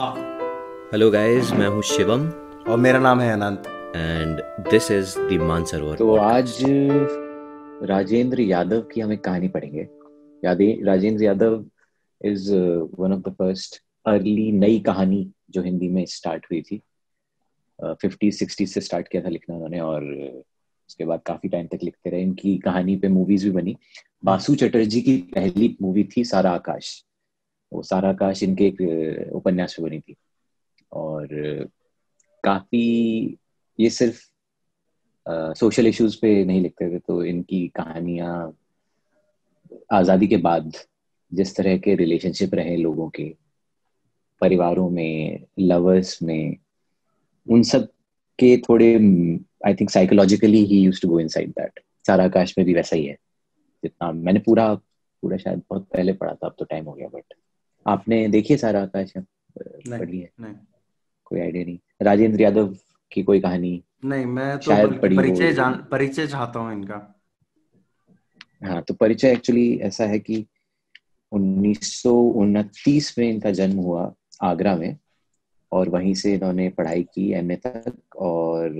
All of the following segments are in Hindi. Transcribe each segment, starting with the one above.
हेलो गाइस मैं हूँ शिवम. और मेरा नाम है Anant. And this is the Mansarovar तो आज राजेंद्र यादव की हम एक कहानी पढ़ेंगे. यादे Rajendra Yadav is one of the first early Nai Kahani जो हिंदी में स्टार्ट हुई थी. फिफ्टी uh, सिक्सटी से स्टार्ट किया था लिखना उन्होंने और उसके बाद काफ़ी टाइम तक लिखते रहे. इनकी कहानी पे मूवीज़ भी बनी. बासु चटर्जी की पहली मूवी थी सारा आकाश. वो सारा आकाश इनके एक उपन्यास पे बनी थी। और काफ़ी ये सिर्फ़ सोशल इश्यूज़ पे नहीं लिखते थे तो इनकी कहानियाँ आज़ादी के बाद जिस तरह के रिलेशनशिप रहे लोगों के, परिवारों में लवर्स में, उन सब के थोड़े I think psychologically he use to go inside that Sara Akash में भी वैसा ही है। जितना मैंने पूरा पूरा शायद बहुत पहले पढ़ा था, अब तो टाइम हो गया बट आपने देखिए सारा आकाश? पढ़ी है? नहीं। कोई आइडिया नहीं। राजेंद्र यादव की कोई कहानी? नहीं मैं तो शायद परिचय जान परिचय चाहता हूँ इनका। हाँ तो परिचय एक्चुअली ऐसा है कि उन्नीस में इनका जन्म हुआ आगरा में और वहीं से इन्होंने पढ़ाई की एमए तक और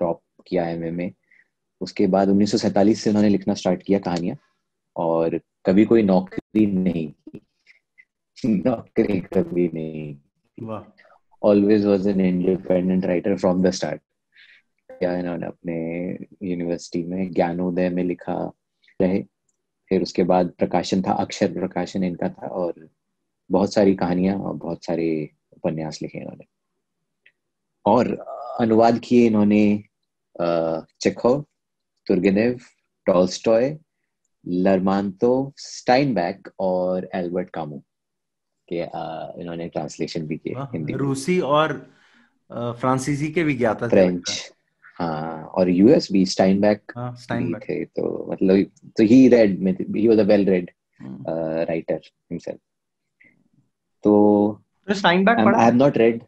टॉप किया एमए में। उसके बाद उन्नीस से उन्होंने लिखना स्टार्ट किया कहानियाँ और कभी कोई नौकरी नहीं की। नौकरी कभी नहीं always was an independent writer from the start क्या इन्होंने अपने यूनिवर्सिटी में ज्ञानोदय में लिखा रहे। फिर उसके बाद प्रकाशन था अक्षर प्रकाशन इनका था और बहुत सारी कहानियाँ और बहुत सारे उपन्यास लिखे इन्होंने। और अनुवाद किए इन्होंने चेखोव तुर्गेनेव टॉल्स्टॉय लरमांतो स्टाइनबैक और एल्बर्ट कामू। के इन्होंने ट्रांसलेशन भी किए हिंदी रूसी और फ्रांसीसी के भी ज्ञाता फ्रेंच हाँ और यूएस भी स्टाइनबैक स्टाइनबैक थे तो मतलब तो he read he was a well read writer himself तो स्टाइनबैक पढ़ा? आई हैव नॉट रेड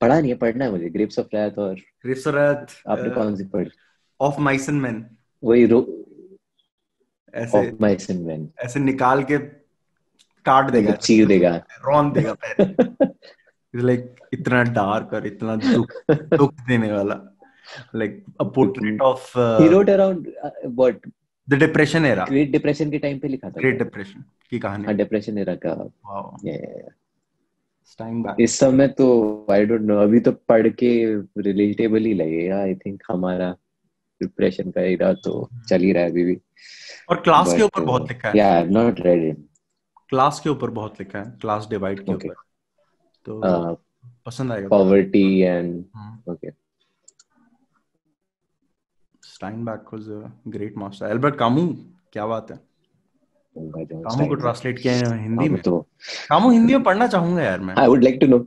पढ़ा नहीं है पढ़ना है मुझे ग्रेप्स ऑफ़ रैथ और ग्रेप्स ऑफ़ रैथ आपने कौन सी पढ़ी? ऑफ़ माइसन मैन वही रो ऐसे ऑफ़ माइसन मैन ऐसे निकाल के काट देगा। चीर देगा। रौन देगा पैर लाइक इतना डार्क और इतना दुख दुख देने वाला। Like a portrait of he wrote around what the depression era great depression के टाइम पे लिखा था। ग्रेट डिप्रेशन की कहानी। हाँ डिप्रेशन एरा का। वाओ इस समय तो आई डोंट नो अभी तो पढ़ के रिलेटेबल ही लगेगा आई थिंक हमारा डिप्रेशन का एरा तो चल ही रहा है अभी भी। और क्लास के ऊपर बहुत लिखा है। या I have not read it class के ऊपर बहुत लिखा है क्लास डिवाइड के ऊपर। तो uh, पसंद आएगा poverty and okay Steinbeck was a great master Albert Camus क्या बात है? कामू को ट्रांसलेट किया है हिंदी में। तो कामू हिंदी में पढ़ना चाहूँगा यार मैं। I would like to know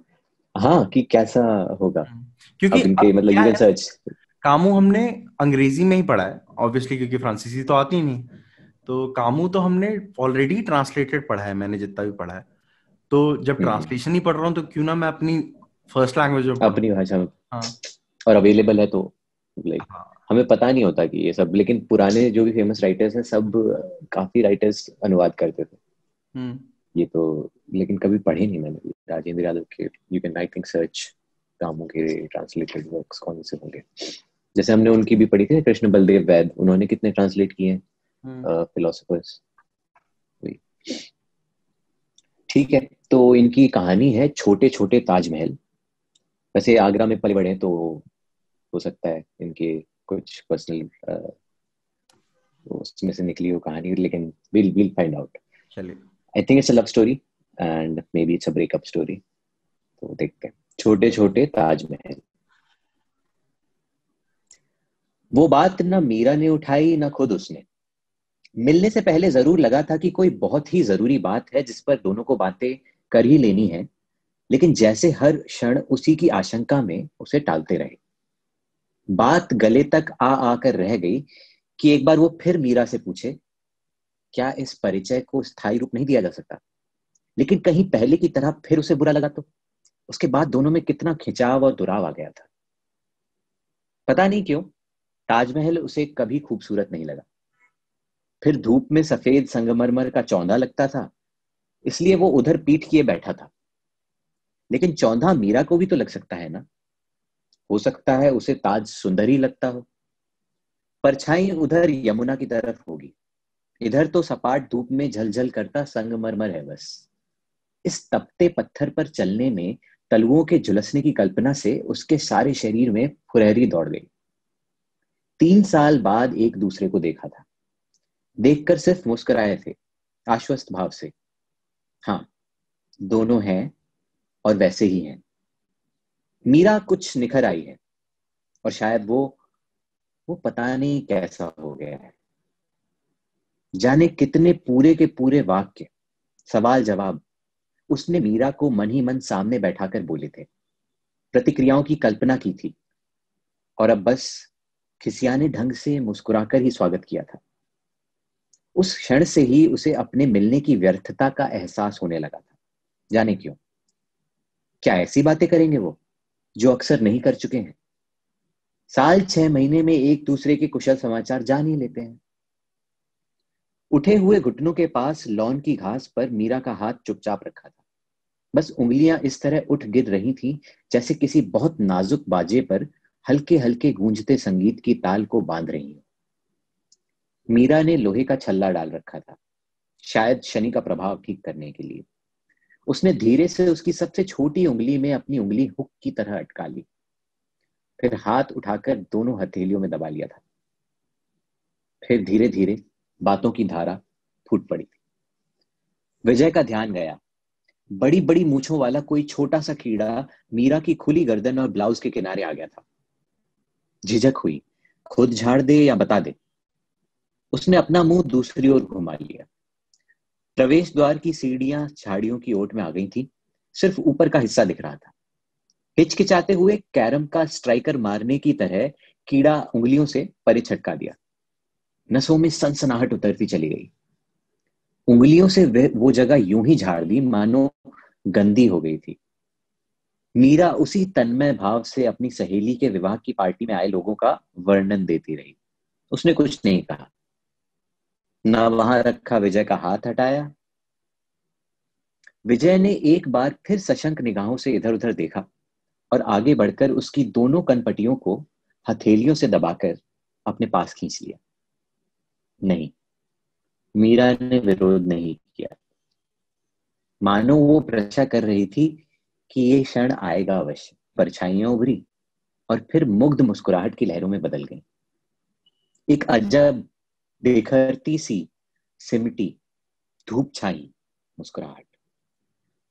हाँ कि कैसा होगा? हम्म। क्योंकि मतलब यू कैन सर्च कामू हमने अंग्रेज़ी में ही पढ़ा है ऑब्वियसली क्योंकि फ्रांसीसी तो आती ही नहीं। तो कामू तो हमने ऑलरेडी ट्रांसलेटेड पढ़ा है मैंने जितना भी पढ़ा है। तो जब ट्रांसलेशन हम्म। ही पढ़ रहा हूँ तो क्यों ना मैं अपनी फ़र्स्ट लैंग्वेज में अपनी भाषा में। हाँ। और अवेलेबल है तो लाइक हाँ. हमें पता नहीं होता कि ये सब लेकिन पुराने जो भी फ़ेमस राइटर्स हैं सब काफ़ी राइटर्स अनुवाद करते थे। हम्म। ये तो लेकिन कभी पढ़े नहीं मैंने। राजेंद्र यादव के you can I think search कामों के ट्रांसलेटेड वर्क्स कौन से होंगे। जैसे हमने उनकी भी पढ़ी थी कृष्ण बलदेव वैद उन्होंने कितने ट्रांसलेट किए हैं? Philosophers hmm. ठीक है तो इनकी कहानी है छोटे छोटे ताजमहल। वैसे आगरा में पले बड़े तो हो सकता है इनके कुछ पर्सनल उसमें से निकली हो कहानी लेकिन विल विल फाइंड आउट चलिए। I think it's a love story and maybe it's a breakup story तो देखते हैं। छोटे छोटे ताजमहल। वो बात ना मीरा ने उठाई ना खुद उसने। मिलने से पहले ज़रूर लगा था कि कोई बहुत ही ज़रूरी बात है जिस पर दोनों को बातें कर ही लेनी है, लेकिन जैसे हर क्षण उसी की आशंका में उसे टालते रहे। बात गले तक आ आकर रह गई कि एक बार वो फिर मीरा से पूछे, क्या इस परिचय को स्थायी रूप नहीं दिया जा सकता? लेकिन कहीं पहले की तरह फिर उसे बुरा लगा तो। उसके बाद दोनों में कितना खिंचाव और दुराव आ गया था। पता नहीं क्यों, ताजमहल उसे कभी खूबसूरत नहीं लगा। फिर धूप में सफ़ेद संगमरमर का चौंधा लगता था, इसलिए वो उधर पीठ किए बैठा था। लेकिन चौंधा मीरा को भी तो लग सकता है ना? हो सकता है उसे ताज सुंदर ही लगता हो। परछाई उधर यमुना की तरफ़ होगी। इधर तो सपाट धूप में झलझल करता संगमरमर है बस। इस तपते पत्थर पर चलने में तलुओं के झुलसने की कल्पना से उसके सारे शरीर में फुरहरी दौड़ गई। तीन साल बाद एक दूसरे को देखा था। देखकर सिर्फ़ मुस्कुराए थे, आश्वस्त भाव से। हाँ दोनों हैं और वैसे ही हैं। मीरा कुछ निखर आई है और शायद वो वो पता नहीं कैसा हो गया है। जाने कितने पूरे के पूरे वाक्य, सवाल जवाब उसने मीरा को मन ही मन सामने बैठाकर बोले थे। प्रतिक्रियाओं की कल्पना की थी और अब बस खिसियाने ढंग से मुस्कुराकर ही स्वागत किया था। उस क्षण से ही उसे अपने मिलने की व्यर्थता का एहसास होने लगा था। जाने क्यों? क्या ऐसी बातें करेंगे वो, जो अक्सर नहीं कर चुके हैं? साल छह महीने में एक दूसरे के कुशल समाचार जान ही लेते हैं। उठे हुए घुटनों के पास लॉन की घास पर मीरा का हाथ चुपचाप रखा था। बस उंगलियाँ इस तरह उठ गिर रही थी, जैसे किसी बहुत नाजुक बाजे पर हल्के हल्के गूंजते संगीत की ताल को बाँध रही हो। मीरा ने लोहे का छल्ला डाल रखा था, शायद शनि का प्रभाव ठीक करने के लिए। उसने धीरे से उसकी सबसे छोटी उंगली में अपनी उंगली हुक की तरह अटका ली। फिर हाथ उठाकर दोनों हथेलियों में दबा लिया था। फिर धीरे धीरे बातों की धारा फूट पड़ी। विजय का ध्यान गया। बड़ी बड़ी मूछों वाला कोई छोटा सा कीड़ा मीरा की खुली गर्दन और ब्लाउज के किनारे आ गया था। झिझक हुई। खुद झाड़ दे या बता दे? उसने अपना मुँह दूसरी ओर घुमा लिया। प्रवेश द्वार की सीढ़ियाँ झाड़ियों की ओट में आ गई थी। सिर्फ़ ऊपर का हिस्सा दिख रहा था। हिचकिचाते हुए कैरम का स्ट्राइकर मारने की तरह कीड़ा उंगलियों से परे छटका दिया। नसों में सनसनाहट उतरती चली गई। उंगलियों से वो जगह यूँ ही झाड़ दी, मानो गंदी हो गई थी। मीरा उसी तन्मय भाव से अपनी सहेली के विवाह की पार्टी में आए लोगों का वर्णन देती रही। उसने कुछ नहीं कहा। ना वहाँ रखा विजय का हाथ हटाया। विजय ने एक बार फिर सशंक निगाहों से इधर उधर देखा और आगे बढ़कर उसकी दोनों कनपटियों को हथेलियों से दबाकर अपने पास खींच लिया। नहीं, मीरा ने विरोध नहीं किया। मानो वो प्रशा कर रही थी कि ये क्षण आएगा अवश्य, परछाइयाँ उभरी और फिर मुग्ध मुस्कुराहट की लहरों में बदल गई। एक अजब बेखरती सी सिमटी, धूप छाई, मुस्कुराहट।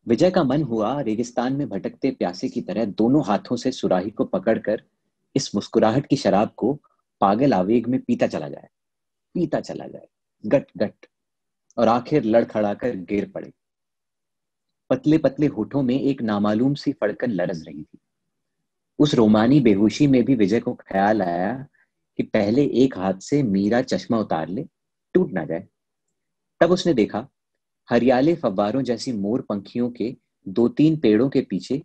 विजय का मन हुआ रेगिस्तान में भटकते प्यासे की तरह दोनों हाथों से सुराही को पकड़कर इस मुस्कुराहट की शराब को पागल आवेग में पीता चला जाए, पीता चला जाए, गट गट, और आखिर लड़खड़ाकर गिर पड़े। पतले पतले होठों में एक नामालूम सी फड़कन लरज रही थी। उस रोमानी बेहोशी में भी विजय को ख्याल आया कि पहले एक हाथ से मीरा चश्मा उतार ले, टूट ना जाए। तब उसने देखा, हरियाले फव्वारों जैसी मोर पंखियों के दो तीन पेड़ों के पीछे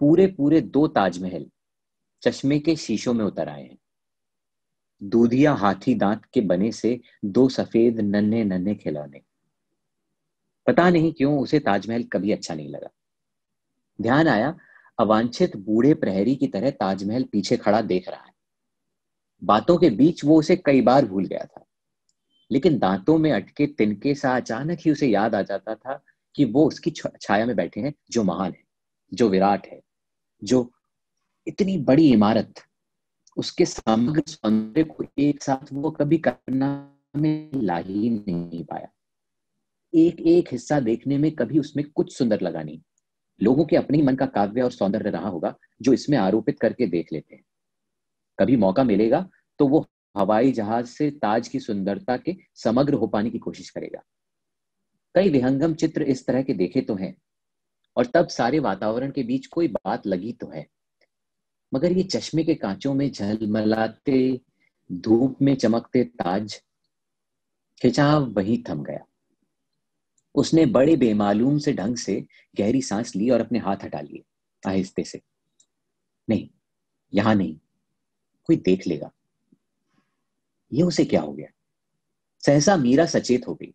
पूरे पूरे दो ताजमहल चश्मे के शीशों में उतर आए हैं। दूधिया हाथी दांत के बने से दो सफ़ेद नन्हे नन्हे खिलौने। पता नहीं क्यों उसे ताजमहल कभी अच्छा नहीं लगा। ध्यान आया, अवांछित बूढ़े प्रहरी की तरह ताजमहल पीछे खड़ा देख रहा है। बातों के बीच वो उसे कई बार भूल गया था। लेकिन दांतों में अटके तिनके सा अचानक ही उसे याद आ जाता था कि वो उसकी छाया में बैठे हैं, जो महान है, जो विराट है, जो इतनी बड़ी इमारत, उसके समग्र सौंदर्य को एक साथ वो कभी कल्पना में ला ही नहीं पाया। एक एक हिस्सा देखने में कभी उसमें कुछ सुंदर लगा नहीं। लोगों के अपने मन का काव्य और सौंदर्य रहा होगा, जो इसमें आरोपित करके देख लेते हैं। कभी मौका मिलेगा तो वो हवाई जहाज़ से ताज की सुंदरता के समग्र हो पाने की कोशिश करेगा। कई विहंगम चित्र इस तरह के देखे तो हैं, और तब सारे वातावरण के बीच कोई बात लगी तो है। मगर ये चश्मे के कांचों में झलमलाते, धूप में चमकते ताज, खिंचाव वही थम गया। उसने बड़े बेमालूम से ढंग से गहरी सांस ली और अपने हाथ हटा लिए, आहिस्ते से। नहीं, यहाँ नहीं। कोई देख लेगा। ये उसे क्या हो गया? सहसा मीरा सचेत हो गई।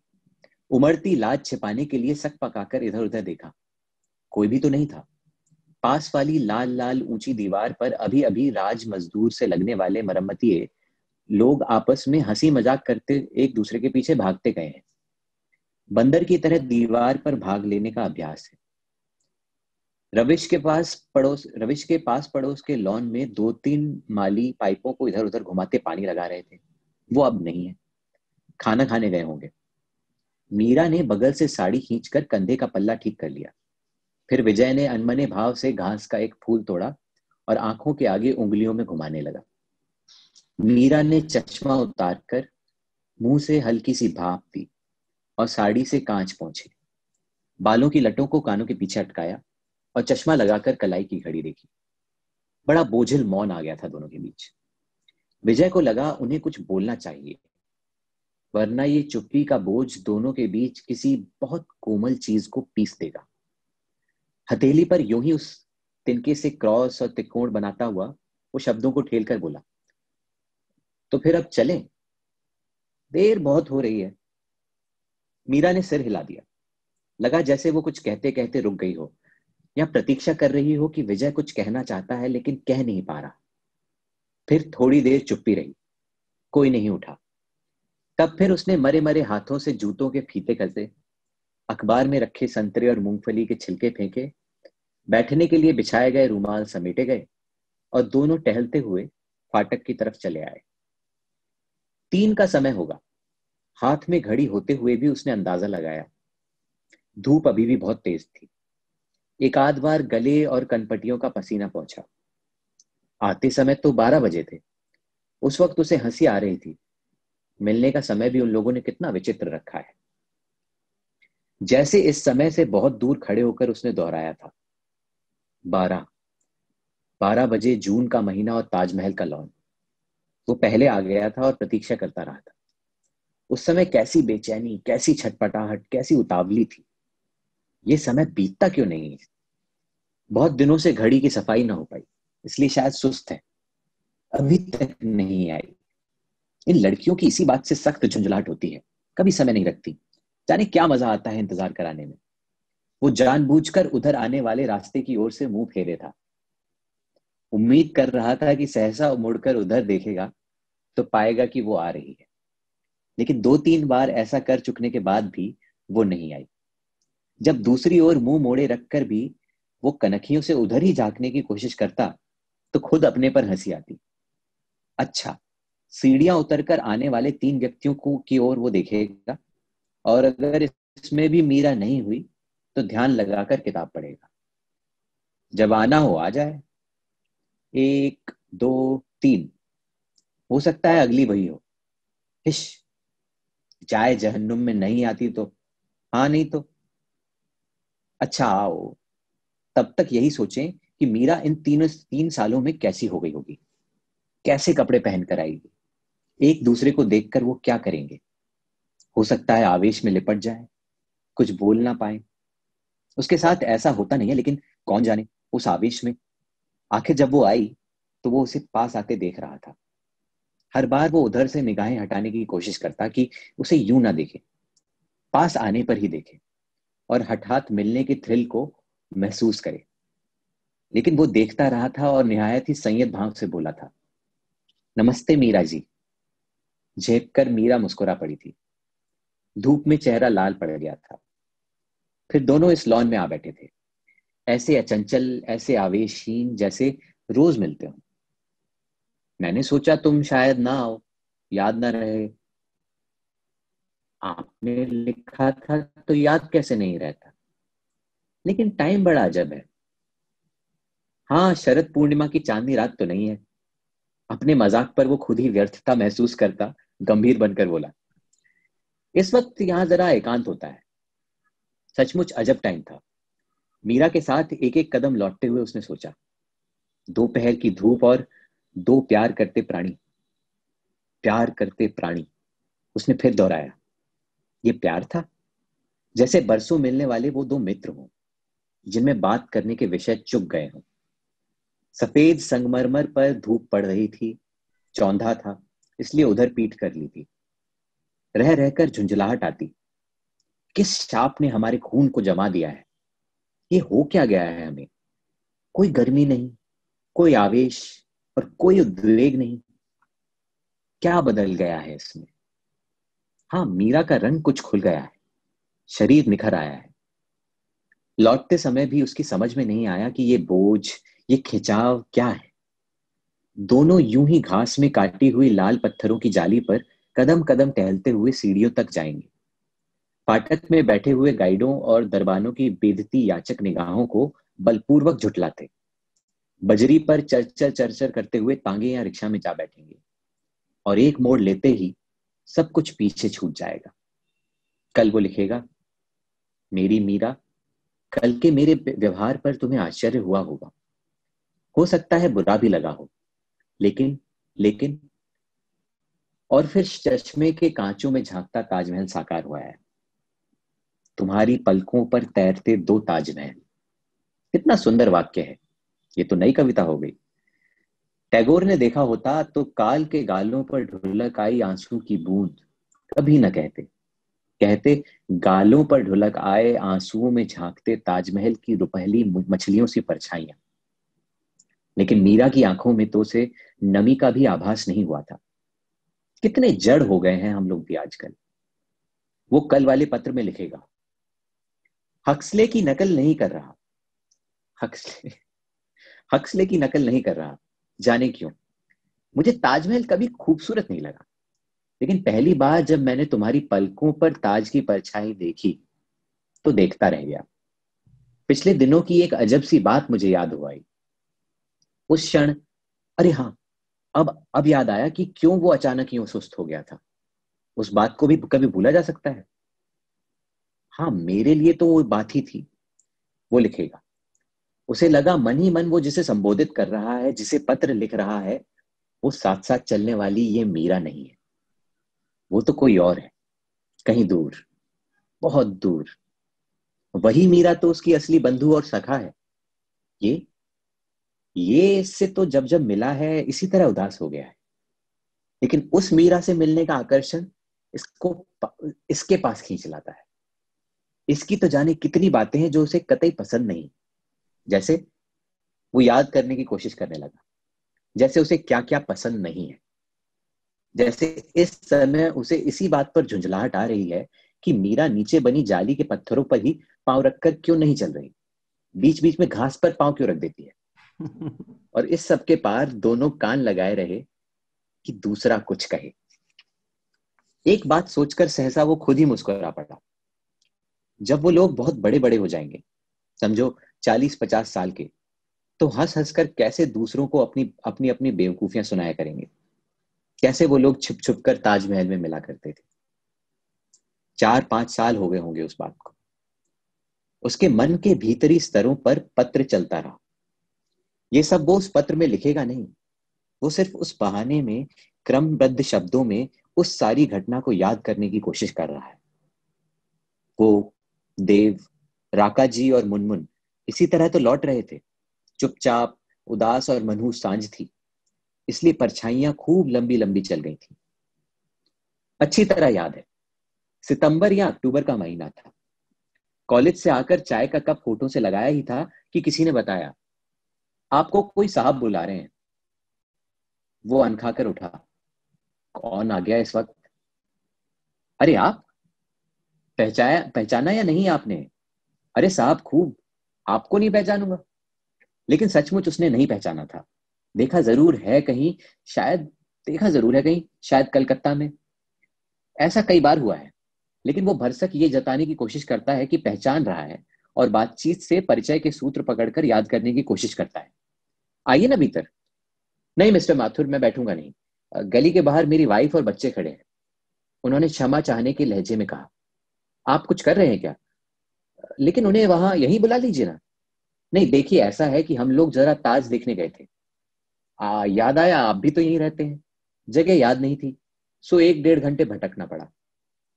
उमड़ती लाज छिपाने के लिए सक पकाकर इधर उधर देखा। कोई भी तो नहीं था। पास वाली लाल लाल ऊँची दीवार पर अभी अभी राज मजदूर से लगने वाले मरम्मतीय लोग आपस में हँसी मज़ाक करते एक दूसरे के पीछे भागते गए हैं। बंदर की तरह दीवार पर भाग लेने का अभ्यास है। रविश के पास पड़ोस, रविश के पास पड़ोस के लॉन में दो तीन माली पाइपों को इधर उधर घुमाते पानी लगा रहे थे। वो अब नहीं है। खाना खाने गए होंगे। मीरा ने बगल से साड़ी खींचकर कंधे का पल्ला ठीक कर लिया। फिर विजय ने अनमने भाव से घास का एक फूल तोड़ा और आँखों के आगे उंगलियों में घुमाने लगा। मीरा ने चश्मा उतार कर मुँह से हल्की सी भाप दी और साड़ी से कांच पहुँचे बालों की लटों को कानों के पीछे अटकाया। और चश्मा लगाकर कलाई की घड़ी देखी। बड़ा बोझिल मौन आ गया था दोनों के बीच। विजय को लगा उन्हें कुछ बोलना चाहिए। वरना ये चुप्पी का बोझ दोनों के बीच किसी बहुत कोमल चीज़ को पीस देगा। हथेली पर यूँ ही उस तिनके से क्रॉस और त्रिकोण बनाता हुआ वो शब्दों को ठेल कर बोला तो फिर अब चलें? देर बहुत हो रही है। मीरा ने सिर हिला दिया। लगा जैसे वो कुछ कहते कहते रुक गई हो। या प्रतीक्षा कर रही हो कि विजय कुछ कहना चाहता है, लेकिन कह नहीं पा रहा। फिर थोड़ी देर चुप्पी रही। कोई नहीं उठा। तब फिर उसने मरे मरे हाथों से जूतों के फीते करते अखबार में रखे संतरे और मूंगफली के छिलके फेंके, बैठने के लिए बिछाए गए रूमाल समेटे गए, और दोनों टहलते हुए फाटक की तरफ़ चले आए। तीन का समय होगा। हाथ में घड़ी होते हुए भी उसने अंदाज़ा लगाया। धूप अभी भी बहुत तेज थी। एक आध बार गले और कनपटियों का पसीना पहुँचा। आते समय तो बारह बजे थे। उस वक्त उसे हँसी आ रही थी। मिलने का समय भी उन लोगों ने कितना विचित्र रखा है। जैसे इस समय से बहुत दूर खड़े होकर उसने दोहराया था। बारह। बारह बजे जून का महीना और ताजमहल का लॉन। वो पहले आ गया था और प्रतीक्षा करता रहा था। उस समय कैसी बेचैनी, कैसी छटपटाहट, कैसी उतावली थी। ये समय बीतता क्यों नहीं है? बहुत दिनों से घड़ी की सफ़ाई ना हो पाई, इसलिए शायद सुस्त है। अभी तक नहीं आई। इन लड़कियों की इसी बात से सख्त झुंझलाहट होती है, कभी समय नहीं रखती। जाने क्या मज़ा आता है इंतज़ार कराने में। वो जानबूझकर उधर आने वाले रास्ते की ओर से मुँह फेरे था। उम्मीद कर रहा था कि सहसा मुड़कर उधर देखेगा तो पाएगा कि वो आ रही है। लेकिन दो तीन बार ऐसा कर चुकने के बाद भी वो नहीं आई। जब दूसरी ओर मुँह मोड़े रखकर भी वो कनखियों से उधर ही झांकने की कोशिश करता तो खुद अपने पर हँसी आती। अच्छा सीढ़ियाँ उतरकर आने वाले तीन व्यक्तियों को की ओर वो देखेगा, और अगर इसमें भी मीरा नहीं हुई तो ध्यान लगाकर किताब पढ़ेगा। जब आना हो, आ जाए। एक, दो, तीन। हो सकता है अगली वही हो। हिश चाहे जहन्नुम में नहीं आती तो। हाँ नहीं तो। अच्छा आओ तब तक यही सोचें कि मीरा इन तीन तीन सालों में कैसी हो गई होगी? कैसे कपड़े पहनकर आएगी? एक दूसरे को देखकर वो क्या करेंगे? हो सकता है आवेश में लिपट जाए, कुछ बोल ना पाए। उसके साथ ऐसा होता नहीं है, लेकिन कौन जाने उस आवेश में? आखिर जब वो आई तो वो उसे पास आते देख रहा था। हर बार वो उधर से निगाहें हटाने की कोशिश करता कि उसे यूँ ना देखे, पास आने पर ही देखे। और हठात मिलने के थ्रिल को महसूस करे। लेकिन वो देखता रहा था और निहायत ही संयत भाव से बोला था, नमस्ते मीरा जी। झेप कर मीरा मुस्कुरा पड़ी थी। धूप में चेहरा लाल पड़ गया था। फिर दोनों इस लॉन में आ बैठे थे। ऐसे अचंचल, ऐसे आवेशहीन जैसे रोज मिलते हो। मैंने सोचा तुम शायद ना आओ, याद ना रहे आपने लिखा था तो याद कैसे नहीं रहता? लेकिन टाइम बड़ा अजब है। हाँ शरद पूर्णिमा की चांदनी रात तो नहीं है। अपने मज़ाक पर वो खुद ही व्यर्थता महसूस करता, गंभीर बनकर बोला, इस वक्त यहाँ जरा एकांत होता है। सचमुच अजब टाइम था। मीरा के साथ एक एक कदम लौटते हुए उसने सोचा, दोपहर की धूप और दो प्यार करते प्राणी, प्यार करते प्राणी, उसने फिर दोहराया ये प्यार था। जैसे बरसों मिलने वाले वो दो मित्र हों, जिनमें बात करने के विषय चुप गए हों। सफ़ेद संगमरमर पर धूप पड़ रही थी, चौंधा था, इसलिए उधर पीठ कर ली थी। रह रहकर झुंझलाहट आती, किस शाप ने हमारे खून को जमा दिया है? ये हो क्या गया है हमें? कोई गर्मी नहीं, कोई आवेश और कोई उद्वेग नहीं। क्या बदल गया है इसमें? हाँ मीरा का रंग कुछ खुल गया है। शरीर निखर आया है। लौटते समय भी उसकी समझ में नहीं आया कि ये बोझ, ये खिंचाव क्या है। दोनों यूँ ही घास में काटी हुई लाल पत्थरों की जाली पर कदम कदम टहलते हुए सीढ़ियों तक जाएँगे। फाटक में बैठे हुए गाइडों और दरबानों की बेदती याचक निगाहों को बलपूर्वक झुटलाते बजरी पर चरचर चरचर करते हुए तांगे या रिक्शा में जा बैठेंगे। और एक मोड़ लेते ही सब कुछ पीछे छूट जाएगा। कल वो लिखेगा, मेरी मीरा, कल के मेरे व्यवहार पर तुम्हें आश्चर्य हुआ होगा। हो सकता है बुरा भी लगा हो, लेकिन लेकिन, और फिर चश्मे के कांचों में झांकता ताजमहल साकार हुआ है। तुम्हारी पलकों पर तैरते दो ताजमहल। कितना सुंदर वाक्य है। ये तो नई कविता हो गई। टैगोर ने देखा होता तो काल के गालों पर ढुलक आई आँसू की बूंद। कभी न कहते। कहते, गालों पर ढुलक आए, आंसुओं में झांकते ताजमहल की रुपहली मछलियों से परछाइयाँ। लेकिन मीरा की आँखों में तो से नमी का भी आभास नहीं हुआ था। कितने जड़ हो गए हैं हम लोग भी आजकल। वो कल वाले पत्र में लिखेगा। हक्सले की नकल नहीं कर रहा। हक्सले हक्सले की नकल नहीं कर रहा। जाने क्यों? मुझे ताजमहल कभी खूबसूरत नहीं लगा। लेकिन पहली बार जब मैंने तुम्हारी पलकों पर ताज की परछाई देखी तो देखता रह गया। पिछले दिनों की एक अजब सी बात मुझे याद हुआ उस क्षण, अरे हाँ अब अब याद आया कि क्यों वो अचानक यूँ सुस्त हो गया था। उस बात को भी कभी भूला जा सकता है। हाँ मेरे लिए तो वो बात ही थी। वो लिखेगा उसे लगा मन ही मन वो जिसे संबोधित कर रहा है, जिसे पत्र लिख रहा है, वो साथ साथ चलने वाली ये मीरा नहीं है। वो तो कोई और है, कहीं दूर, बहुत दूर। वही मीरा तो उसकी असली बंधु और सखा है। ये ये इससे तो जब जब मिला है, इसी तरह उदास हो गया है। लेकिन उस मीरा से मिलने का आकर्षण इसको इसके पास खींच लाता है। इसकी तो जाने कितनी बातें हैं जो उसे कतई पसंद नहीं। जैसे वो याद करने की कोशिश करने लगा जैसे उसे क्या क्या पसंद नहीं है जैसे इस समय उसे इसी बात पर झुंझलाहट आ रही है कि मीरा नीचे बनी जाली के पत्थरों पर ही पाँव रखकर क्यों नहीं चल रही? बीच बीच में घास पर पाँव क्यों रख देती है? और इस सब के पार दोनों कान लगाए रहे कि दूसरा कुछ कहे। एक बात सोचकर सहसा वो खुद ही मुस्कुरा पड़ा। जब वो लोग बहुत बड़े बड़े हो जाएँगे समझो चालीस पचास साल के। तो हंस हंस कर कैसे दूसरों को अपनी अपनी अपनी बेवकूफियाँ सुनाया करेंगे? कैसे वो लोग छुप छुप कर ताजमहल में मिला करते थे? चार पाँच साल हो गए होंगे उस बात को। उसके मन के भीतरी स्तरों पर पत्र चलता रहा। ये सब वो उस पत्र में लिखेगा नहीं। वो सिर्फ़ उस बहाने में, क्रमबद्ध शब्दों में उस सारी घटना को याद करने की कोशिश कर रहा है। वो, देव, राका जी और मुनमुन इसी तरह तो लौट रहे थे। चुपचाप, उदास और मनहू साँझ थी। इसलिए परछाइयाँ खूब लंबी लंबी चल गई थी। अच्छी तरह याद है, सितंबर या अक्टूबर का महीना था। कॉलेज से आकर चाय का कप फ़ोटो से लगाया ही था कि किसी ने बताया, आपको कोई साहब बुला रहे हैं। वो अनखाकर उठा, कौन आ गया इस वक्त? अरे आप? पहचाया, पहचाना या नहीं आपने? अरे साहब, खूब। आपको नहीं पहचानूँगा। लेकिन सचमुच उसने नहीं पहचाना था। देखा ज़रूर है कहीं, शायद, देखा ज़रूर है कहीं, शायद कलकत्ता में। ऐसा कई बार हुआ है। लेकिन वो भरसक ये जताने की कोशिश करता है कि पहचान रहा है और बातचीत से परिचय के सूत्र पकड़कर याद करने की कोशिश करता है। आइए ना, भीतर। नहीं, मिस्टर माथुर, मैं बैठूँगा नहीं। गली के बाहर मेरी वाइफ और बच्चे खड़े हैं। उन्होंने क्षमा चाहने के लहजे में कहा, आप कुछ कर रहे हैं क्या? लेकिन उन्हें वहाँ यही बुला लीजिए ना। नहीं देखिए ऐसा है कि हम लोग जरा ताज देखने गए थे। आ, याद आया आप भी तो यहीं रहते हैं। जगह याद नहीं थी सो एक डेढ़ घंटे भटकना पड़ा।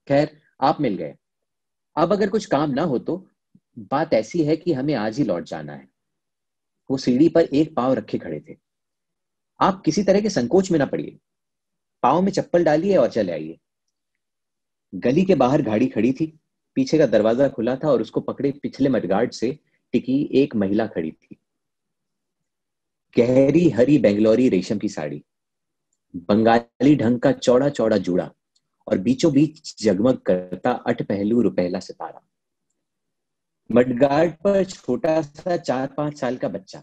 खैर आप मिल गए। अब अगर कुछ काम ना हो तो बात ऐसी है कि हमें आज ही लौट जाना है। वो सीढ़ी पर एक पाव रखे खड़े थे। आप किसी तरह के संकोच में ना पड़िए। पाव में चप्पल डालिए और चले आइए। गली के बाहर गाड़ी खड़ी थी। पीछे का दरवाज़ा खुला था और उसको पकड़े पिछले मडगार्ड से टिकी एक महिला खड़ी थी। गहरी, हरी बेंगलोरी रेशम की साड़ी, बंगाली ढंग का चौड़ा चौड़ा जूड़ा और बीचों बीच जगमग करता अठ पहलू रुपहला सितारा। मडगार्ड पर छोटा सा चार पाँच साल का बच्चा,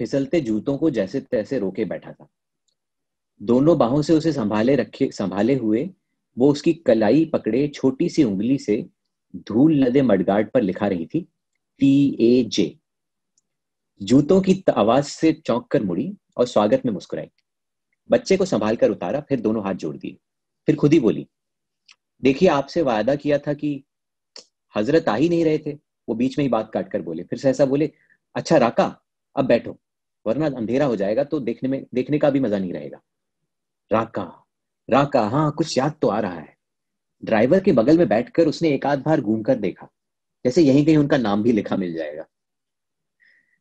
फिसलते जूतों को जैसे तैसे रोके बैठा था। दोनों बाहों से उसे संभाले रखे, संभाले हुए वो उसकी कलाई पकड़े छोटी सी उंगली से धूल लदे मडगार्ड पर लिखा रही थी टी ए जे जूतों की आवाज़ से चौंक कर मुड़ी और स्वागत में मुस्कुराई। बच्चे को संभाल कर उतारा, फिर दोनों हाथ जोड़ दिए। फिर खुद ही बोली, देखिए, आपसे वायदा किया था कि हज़रत आ ही नहीं रहे थे। वो बीच में ही बात काट कर बोले। फिर सहसा बोले अच्छा राका, अब बैठो, वरना अंधेरा हो जाएगा तो देखने में देखने का भी मज़ा नहीं रहेगा। राका राका हाँ कुछ याद तो आ रहा है। ड्राइवर के बगल में बैठकर उसने एक आध बार घूम कर देखा। जैसे यहीं कहीं उनका नाम भी लिखा मिल जाएगा।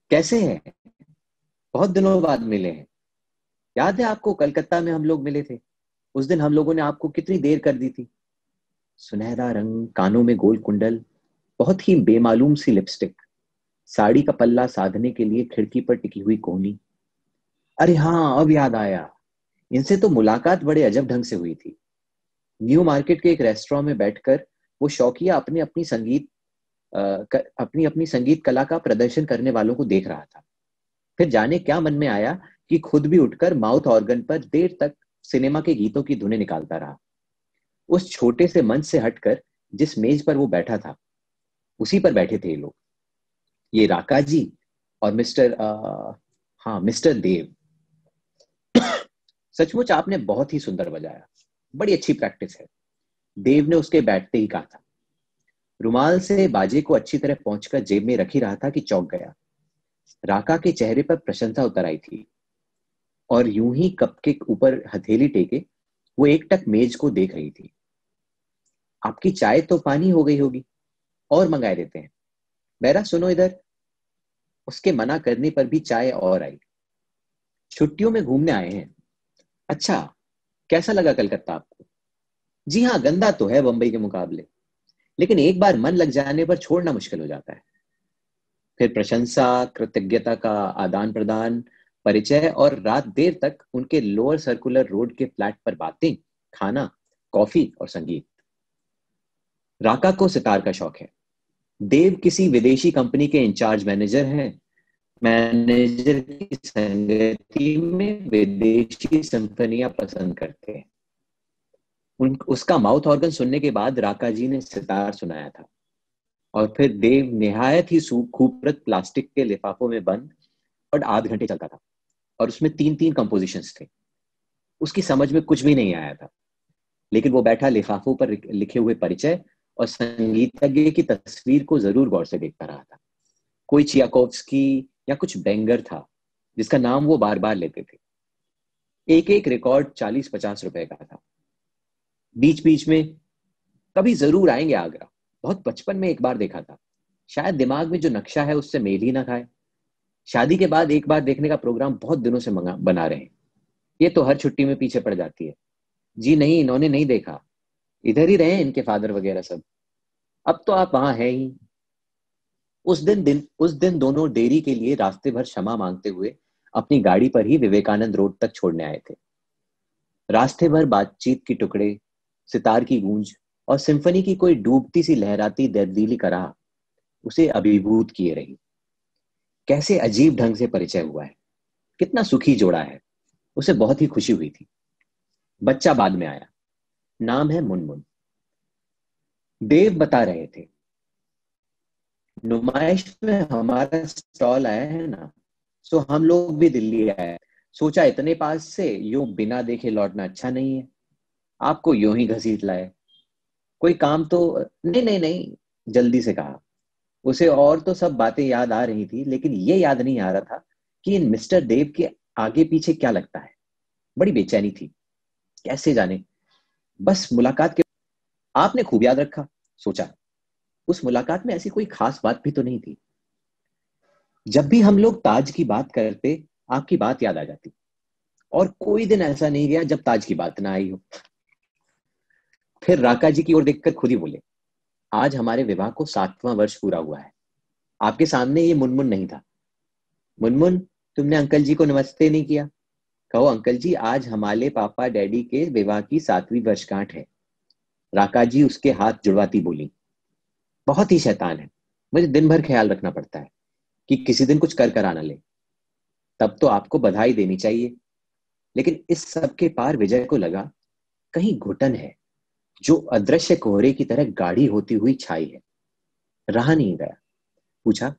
कैसे है? बहुत दिनों बाद मिले हैं। याद है आपको कलकत्ता में हम लोग मिले थे? उस दिन हम लोगों ने आपको कितनी देर कर दी थी? सुनहरा रंग, कानों में गोल कुंडल, बहुत ही बेमालूम सी लिपस्टिक। साड़ी का पल्ला साधने के लिए खिड़की पर टिकी हुई कोहनी। अरे हाँ अब याद आया। इनसे तो मुलाकात बड़े अजब ढंग से हुई थी। न्यू मार्केट के एक रेस्टोरेंट में बैठकर वो शौकिया अपने अपनी संगीत अपनी अपनी संगीत कला का प्रदर्शन करने वालों को देख रहा था। फिर जाने क्या मन में आया कि खुद भी उठकर माउथ ऑर्गन पर देर तक सिनेमा के गीतों की धुनें निकालता रहा। उस छोटे से मंच से हटकर जिस मेज पर वो बैठा था उसी पर बैठे थे ये लोग। ये राका जी और मिस्टर आ, हाँ मिस्टर देव। सचमुच आपने बहुत ही सुंदर बजाया। बड़ी अच्छी प्रैक्टिस है। देव ने उसके बैठते ही कहा था। रुमाल से बाजे को अच्छी तरह पहुंचकर जेब में रखी रहा था कि चौक गया। राका के चेहरे पर प्रशंसा उतर आई थी। और यूँ ही कप के ऊपर हथेली टेके, वो एक टक मेज को देख रही थी। आपकी चाय तो पानी हो गई होगी, और मंगाए देते हैं। मेरा सुनो इधर। उसके मना करने पर भी चाय और आई। छुट्टियों में घूमने आए हैं। अच्छा कैसा लगा कलकत्ता आपको? जी हाँ गंदा तो है बंबई के मुकाबले। लेकिन एक बार मन लग जाने पर छोड़ना मुश्किल हो जाता है। फिर प्रशंसा, कृतज्ञता का आदान प्रदान, परिचय और रात देर तक उनके लोअर सर्कुलर रोड के फ्लैट पर बातें, खाना, कॉफ़ी और संगीत। राका को सितार का शौक है। देव किसी विदेशी कंपनी के इंचार्ज मैनेजर हैं। मैनेजर की संगति में विदेशी सिंफनियाँ पसंद करते हैं। उन, उसका माउथ ऑर्गन सुनने के बाद राका जी ने सितार सुनाया था। और फिर देव निहायत ही खूबसूरत प्लास्टिक के लिफाफों में बंद और आध घंटे चलता था। और उसमें तीन तीन कंपोजिशन थे। उसकी समझ में कुछ भी नहीं आया था। लेकिन वो बैठा लिफाफों पर लिखे हुए परिचय और संगीतज्ञ की तस्वीर को ज़रूर गौर से देखता रहा था। कोई चियाकोव्सकी या कुछ बैंगर था, जिसका नाम वो बार बार लेते थे। एक एक रिकॉर्ड चालीस पचास रुपए का था। बीच बीच में कभी ज़रूर आएँगे आगरा। बहुत बचपन में एक बार देखा था। शायद दिमाग में जो नक्शा है उससे मेल ही ना खाए। शादी के बाद एक बार देखने का प्रोग्राम बहुत दिनों से मंगा, बना रहे हैं। ये तो हर छुट्टी में पीछे पड़ जाती है। जी नहीं, इन्होंने नहीं देखा। इधर ही रहे इनके फादर वगैरह सब। अब तो आप वहाँ हैं ही। उस दिन दिन, उस दिन दोनों डेरी के लिए रास्ते भर क्षमा मांगते हुए अपनी गाड़ी पर ही विवेकानंद रोड तक छोड़ने आए थे। रास्ते भर बातचीत की टुकड़े, सितार की गूंज और सिंफनी की कोई डूबती सी लहराती दर्दीली करा उसे अभिभूत किए रही। कैसे अजीब ढंग से परिचय हुआ है। कितना सुखी जोड़ा है। उसे बहुत ही खुशी हुई थी। बच्चा बाद में आया। नाम है मुनमुन। देव बता रहे थे नुमाइश में हमारा स्टॉल आया है ना सो हम लोग भी दिल्ली आए। सोचा इतने पास से यूँ बिना देखे लौटना अच्छा नहीं है। आपको यूँ ही घसीट लाए। कोई काम तो नहीं नहीं नहीं, जल्दी से कहा। उसे और तो सब बातें याद आ रही थी, लेकिन ये याद नहीं आ रहा था कि इन मिस्टर देव के आगे पीछे क्या लगता है। बड़ी बेचैनी थी। कैसे जाने? बस मुलाकात के आपने खूब याद रखा, सोचा। उस मुलाकात में ऐसी कोई खास बात भी तो नहीं थी। जब भी हम लोग ताज की बात करते, आपकी बात याद आ जाती। और कोई दिन ऐसा नहीं गया जब ताज की बात ना आई हो। फिर राका जी की ओर देखकर खुद ही बोले, आज हमारे विवाह को सातवां वर्ष पूरा हुआ है। आपके सामने ये मुनमुन नहीं था। मुनमुन, तुमने अंकल जी को नमस्ते नहीं किया। कहो, अंकल जी, आज हमारे पापा डैडी के विवाह की सातवीं वर्षगांठ है। राका जी उसके हाथ जुड़वाती बोली बहुत ही शैतान है। मुझे दिन भर ख्याल रखना पड़ता है कि किसी दिन कुछ कर कर आना ले। तब तो आपको बधाई देनी चाहिए। लेकिन इस सब के पार विजय को लगा, कहीं घुटन है, जो अदृश्य कोहरे की तरह गाढ़ी होती हुई छाई है। रहा नहीं गया। पूछा,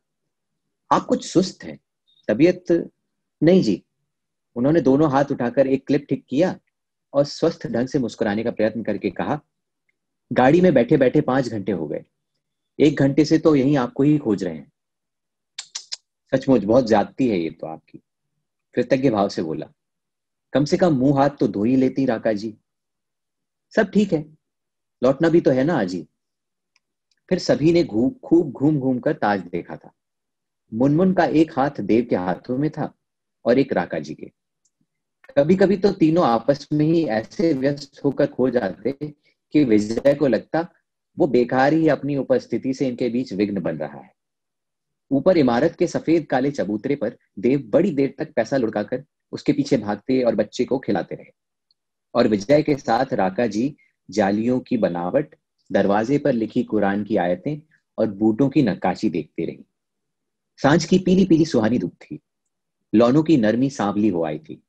आप कुछ सुस्त हैं? तबीयत नहीं जी। उन्होंने दोनों हाथ उठाकर एक क्लिप ठीक किया और स्वस्थ ढंग से मुस्कुराने का प्रयत्न करके कहा, गाड़ी में बैठे बैठे पाँच घंटे हो गए। एक घंटे से तो यही आपको ही खोज रहे हैं। सचमुच बहुत ज्यादती है ये तो आपकी। कृतज्ञ भाव से बोला। कम से कम मुँह हाथ तो धो ही लेती राका जी। सब ठीक है। लौटना भी तो है ना आजी। फिर सभी ने खूब घूम घूम कर ताज देखा था। मुनमुन का एक हाथ देव के हाथों में था और एक राका जी के। कभी कभी तो तीनों आपस में ही ऐसे व्यस्त होकर खो जाते कि विजय को लगता वो बेकार ही अपनी उपस्थिति से इनके बीच विघ्न बन रहा है। ऊपर इमारत के सफ़ेद काले चबूतरे पर देव बड़ी देर तक पैसा लुढ़काकर उसके पीछे भागते और बच्चे को खिलाते रहे। और विजय के साथ राका जी जालियों की बनावट, दरवाजे पर लिखी कुरान की आयतें और बूटों की नक्काशी देखते रही। साँझ की पीली पीली सुहानी धूप थी। लौनों की नरमी सांवली हो आई थी।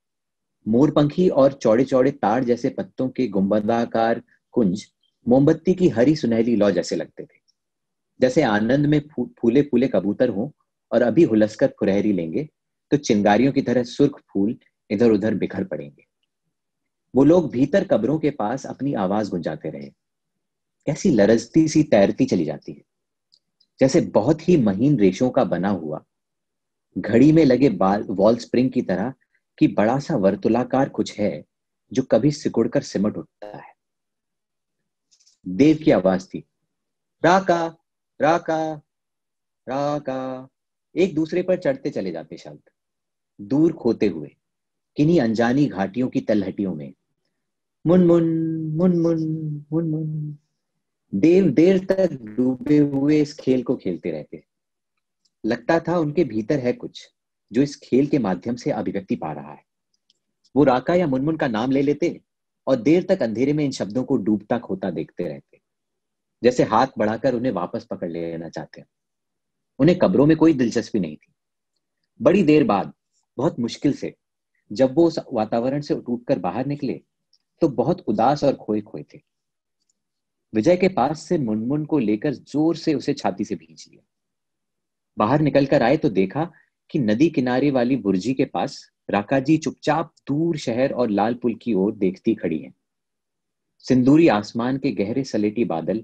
मोरपंखी और चौड़े चौड़े तार जैसे पत्तों के गुंबदाकार कुंज मोमबत्ती की हरी सुनहरी लौ जैसे लगते थे। जैसे आनंद में फूले फूले कबूतर हों और अभी हुलसकर फुरहरी लेंगे तो चिंगारियों की तरह सुर्ख फूल इधर उधर बिखर पड़ेंगे। वो लोग भीतर कब्रों के पास अपनी आवाज़ गुंजाते रहे। कैसी लरजती सी तैरती चली जाती है। जैसे बहुत ही महीन रेशों का बना हुआ। घड़ी में लगे बाल, वॉल स्प्रिंग की तरह कि बड़ा सा वर्तुलाकार कुछ है, जो कभी सिकुड़कर सिमट उठता है। देव की आवाज़ थी। राका राका राका। एक दूसरे पर चढ़ते चले जाते शब्द दूर खोते हुए, किन्हीं अनजानी घाटियों की तलहटियों में। मुनमुन मुनमुन मुनमुन देव देर तक डूबे हुए इस खेल को खेलते रहते। लगता था उनके भीतर है कुछ, जो इस खेल के माध्यम से अभिव्यक्ति पा रहा है। वो राका या मुनमुन का नाम ले लेते और देर तक अंधेरे में इन शब्दों को डूबता खोता देखते रहते जैसे हाथ बढ़ाकर उन्हें वापस पकड़ लेना चाहते हैं। उन्हें कब्रों में कोई दिलचस्पी नहीं थी। बड़ी देर बाद, बहुत मुश्किल से, जब वो उस वातावरण से टूटकर बाहर निकले तो बहुत उदास और खोए खोए थे। विजय के पास से मुनमुन को लेकर ज़ोर से उसे छाती से भींच लिया। बाहर निकलकर आए तो देखा कि नदी किनारे वाली बुर्जी के पास राका जी चुपचाप दूर शहर और लाल पुल की ओर देखती खड़ी हैं। सिंदूरी आसमान के गहरे सलेटी बादल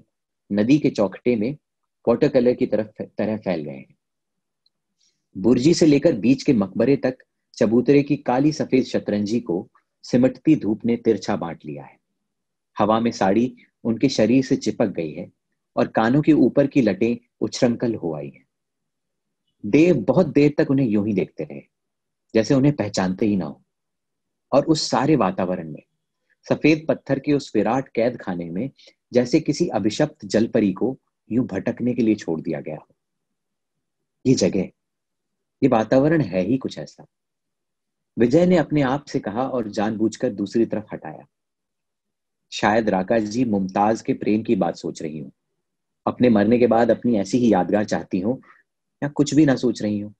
नदी के चौखटे में वाटर कलर की तरफ़ तरह फैल गए हैं। बुर्जी से लेकर बीच के मकबरे तक चबूतरे की काली सफ़ेद शतरंजी को सिमटती धूप ने तिरछा बांट लिया है। हवा में साड़ी उनके शरीर से चिपक गई है और कानों के ऊपर की लटें उछरंकल हो आई हैं। देव बहुत देर तक उन्हें यूँ ही देखते रहे। जैसे उन्हें पहचानते ही ना हो। और उस सारे वातावरण में, सफ़ेद पत्थर के उस विराट कैद खाने में, जैसे किसी अभिशप्त जलपरी को यूँ भटकने के लिए छोड़ दिया गया हो। ये जगह, ये वातावरण है ही कुछ ऐसा। विजय ने अपने आप से कहा और जानबूझकर दूसरी तरफ़ हटाया। शायद राका जी मुमताज़ के प्रेम की बात सोच रही हूँ। अपने मरने के बाद अपनी ऐसी ही यादगार चाहती हूँ, या कुछ भी ना सोच रही हूँ।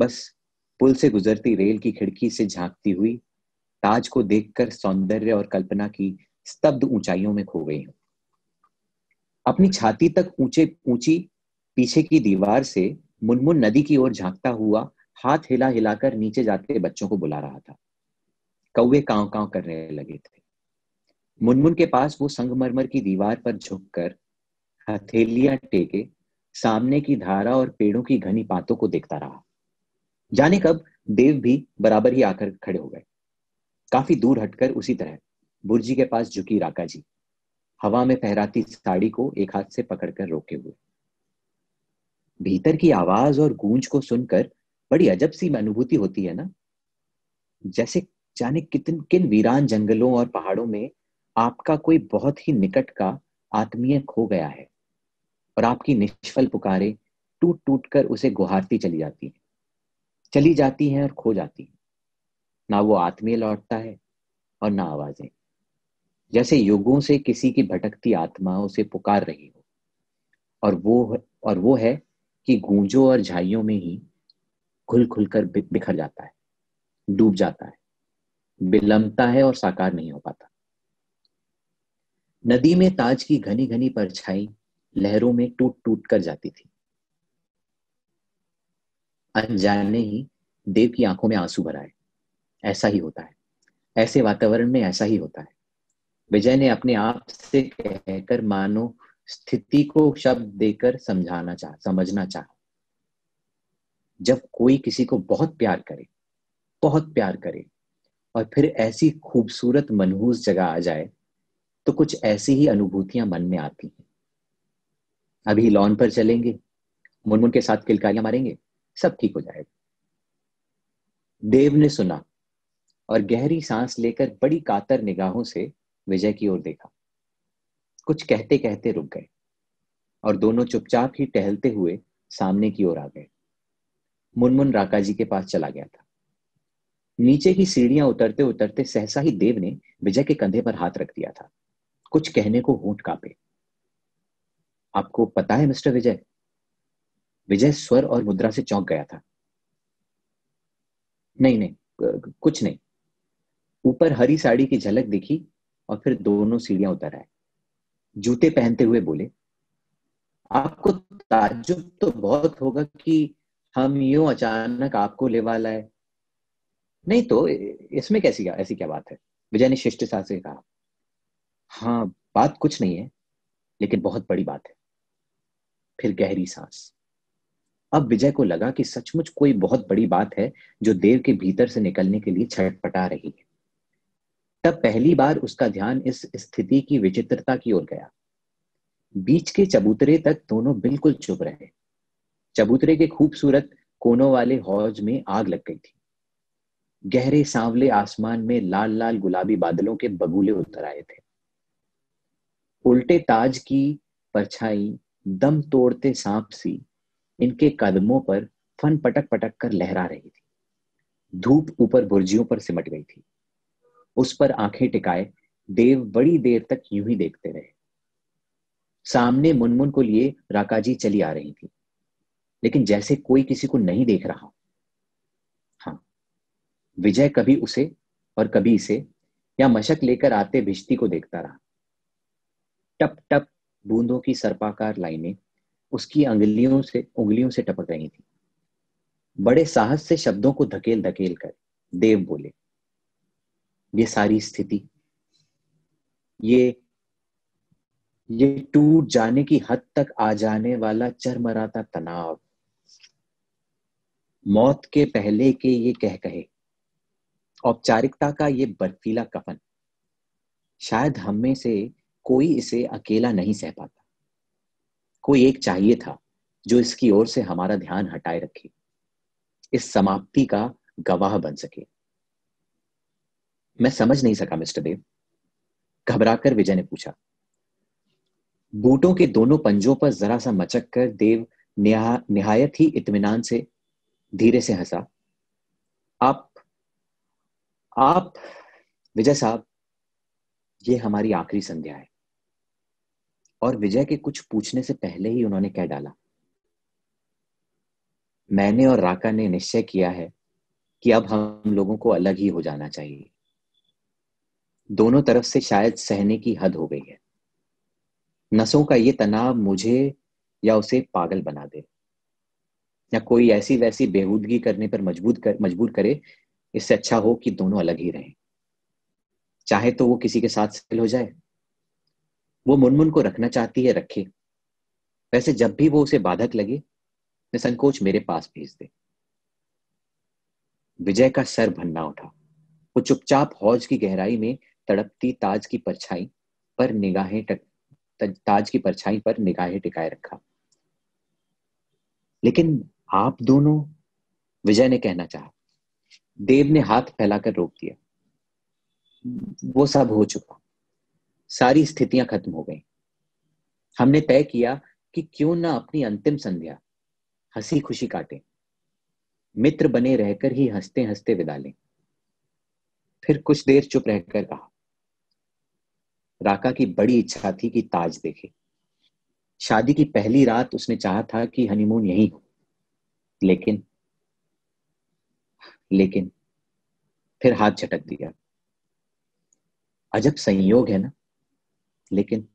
बस पुल से गुजरती रेल की खिड़की से झांकती हुई, ताज को देखकर सौंदर्य और कल्पना की स्तब्ध ऊंचाइयों में खो गई हूँ। अपनी छाती तक ऊँचे, ऊँची पीछे की दीवार से मुनमुन नदी की ओर झांकता हुआ हाथ हिला हिलाकर नीचे जाते बच्चों को बुला रहा था। कौवे कांव कांव करने लगे थे। मुनमुन के पास वो संगमरमर की दीवार पर झुककर हथेलियाँ टेके सामने की धारा और पेड़ों की घनी पातों को देखता रहा। जाने कब देव भी बराबर ही आकर खड़े हो गए। काफ़ी दूर हटकर उसी तरह बुर्जी के पास झुकी राका जी। हवा में फहराती साड़ी को एक हाथ से पकड़कर रोके हुए। भीतर की आवाज़ और गूंज को सुनकर बड़ी अजब सी अनुभूति होती है ना? जैसे जाने कितन, किन वीरान जंगलों और पहाड़ों में आपका कोई बहुत ही निकट का आत्मीय खो गया है और आपकी निष्फल पुकारे टूट टूट कर उसे गुहारती चली जाती है। चली जाती हैं और खो जाती हैं। ना वो आत्मीय लौटता है और ना आवाज़ें। जैसे युगों से किसी की भटकती आत्मा उसे पुकार रही हो। और वो और वो है कि गूंजों और झाइयों में ही खुल खुलकर बिखर जाता है, डूब जाता है बिलमता है और साकार नहीं हो पाता। नदी में ताज की घनी घनी परछाई लहरों में टूट टूट कर जाती थी। अनजाने ही देव की आँखों में आँसू भराए ऐसा ही होता है। ऐसे वातावरण में ऐसा ही होता है। विजय ने अपने आप से कहकर मानो स्थिति को शब्द देकर समझाना चाह, समझना चाह। जब कोई किसी को बहुत प्यार करे, बहुत प्यार करे और फिर ऐसी खूबसूरत मनहूस जगह आ जाए तो कुछ ऐसी ही अनुभूतियाँ मन में आती हैं। अभी लॉन पर चलेंगे। मुनमुन के साथ किलकारियाँ मारेंगे। सब ठीक हो जाएगा। देव ने सुना और गहरी सांस लेकर बड़ी कातर निगाहों से विजय की ओर देखा। कुछ कहते कहते रुक गए और दोनों चुपचाप ही टहलते हुए सामने की ओर आ गए। मुनमुन राका जी के पास चला गया था। नीचे की सीढ़ियाँ उतरते उतरते सहसा ही देव ने विजय के कंधे पर हाथ रख दिया था। कुछ कहने को होंठ कापे। आपको पता है मिस्टर विजय विजय स्वर और मुद्रा से चौंक गया था। नहीं नहीं कुछ नहीं। ऊपर हरी साड़ी की झलक दिखी और फिर दोनों सीढ़ियाँ उतर आए। जूते पहनते हुए बोले, आपको ताजुब तो बहुत होगा कि हम यूँ अचानक आपको ले वाला है नहीं तो इसमें कैसी क्या, ऐसी क्या बात है? विजय ने शिष्ट शिष्टता से कहा हाँ बात कुछ नहीं है, लेकिन बहुत बड़ी बात है। फिर गहरी सांस। अब विजय को लगा कि सचमुच कोई बहुत बड़ी बात है जो देव के भीतर से निकलने के लिए छटपटा रही है। तब पहली बार उसका ध्यान इस स्थिति की विचित्रता की ओर गया। बीच के चबूतरे तक दोनों बिल्कुल चुप रहे। चबूतरे के खूबसूरत कोनों वाले हौज में आग लग गई थी। गहरे सांवले आसमान में लाल लाल गुलाबी बादलों के बगुले उतर आए थे। उल्टे ताज की परछाई, दम तोड़ते सांप सी इनके कदमों पर फन पटक पटक कर लहरा रही थी। धूप ऊपर बुर्जियों पर सिमट गई थी। उस पर आँखें टिकाए देव बड़ी देर तक यूँ ही देखते रहे। सामने मुनमुन को लिए राकाजी चली आ रही थी। लेकिन जैसे कोई किसी को नहीं देख रहा। हाँ विजय कभी उसे और कभी इसे या मशक लेकर आते भिश्ती को देखता रहा। टप टप बूंदों की सर्पाकार लाइनें उसकी अंगलियों से, उंगलियों से टपक रही थी। बड़े साहस से शब्दों को धकेल धकेल कर देव बोले, ये सारी स्थिति, ये ये टूट जाने की हद तक आ जाने वाला चरमराता तनाव। मौत के पहले के ये कह कहे, औपचारिकता का ये बर्फीला कफन, शायद हम में से कोई इसे अकेला नहीं सह पाता। कोई एक चाहिए था जो इसकी ओर से हमारा ध्यान हटाए रखे, इस समाप्ति का गवाह बन सके। मैं समझ नहीं सका, मिस्टर देव घबराकर विजय ने पूछा। बूटों के दोनों पंजों पर जरा सा मचक कर देव निहायत ही इतमान से धीरे से हंसा। आप आप, विजय साहब, ये हमारी आखिरी संध्या है। और विजय के कुछ पूछने से पहले ही उन्होंने कह डाला, मैंने और राका ने निश्चय किया है कि अब हम लोगों को अलग ही हो जाना चाहिए। दोनों तरफ़ से शायद सहने की हद हो गई है। नसों का ये तनाव मुझे या उसे पागल बना दे, या कोई ऐसी वैसी बेहूदगी करने पर मजबूर कर, मजबूर करे, इससे अच्छा हो कि दोनों अलग ही रहें। चाहे तो वो किसी के साथ सेल हो जाए। वो मुनमुन को रखना चाहती है, रखे। वैसे जब भी वो उसे बाधक लगे निसंकोच मेरे पास भेज दे। विजय का सर भन्ना उठा। वो चुपचाप हौज की गहराई में तड़पती ताज की परछाई पर निगाहें टक ताज की परछाई पर निगाहें टिकाए रखा। लेकिन आप दोनों, विजय ने कहना चाहा। देव ने हाथ फैलाकर रोक दिया। वो सब हो चुका। सारी स्थितियाँ खत्म हो गई। हमने तय किया कि क्यों ना अपनी अंतिम संध्या हँसी खुशी काटे। मित्र बने रहकर ही हँसते हँसते विदा लें। फिर कुछ देर चुप रहकर कहा राका की बड़ी इच्छा थी कि ताज देखे। शादी की पहली रात उसने चाहा था कि हनीमून यही हो। लेकिन लेकिन, फिर हाथ झटक दिया। अजब संयोग है ना? लेकिन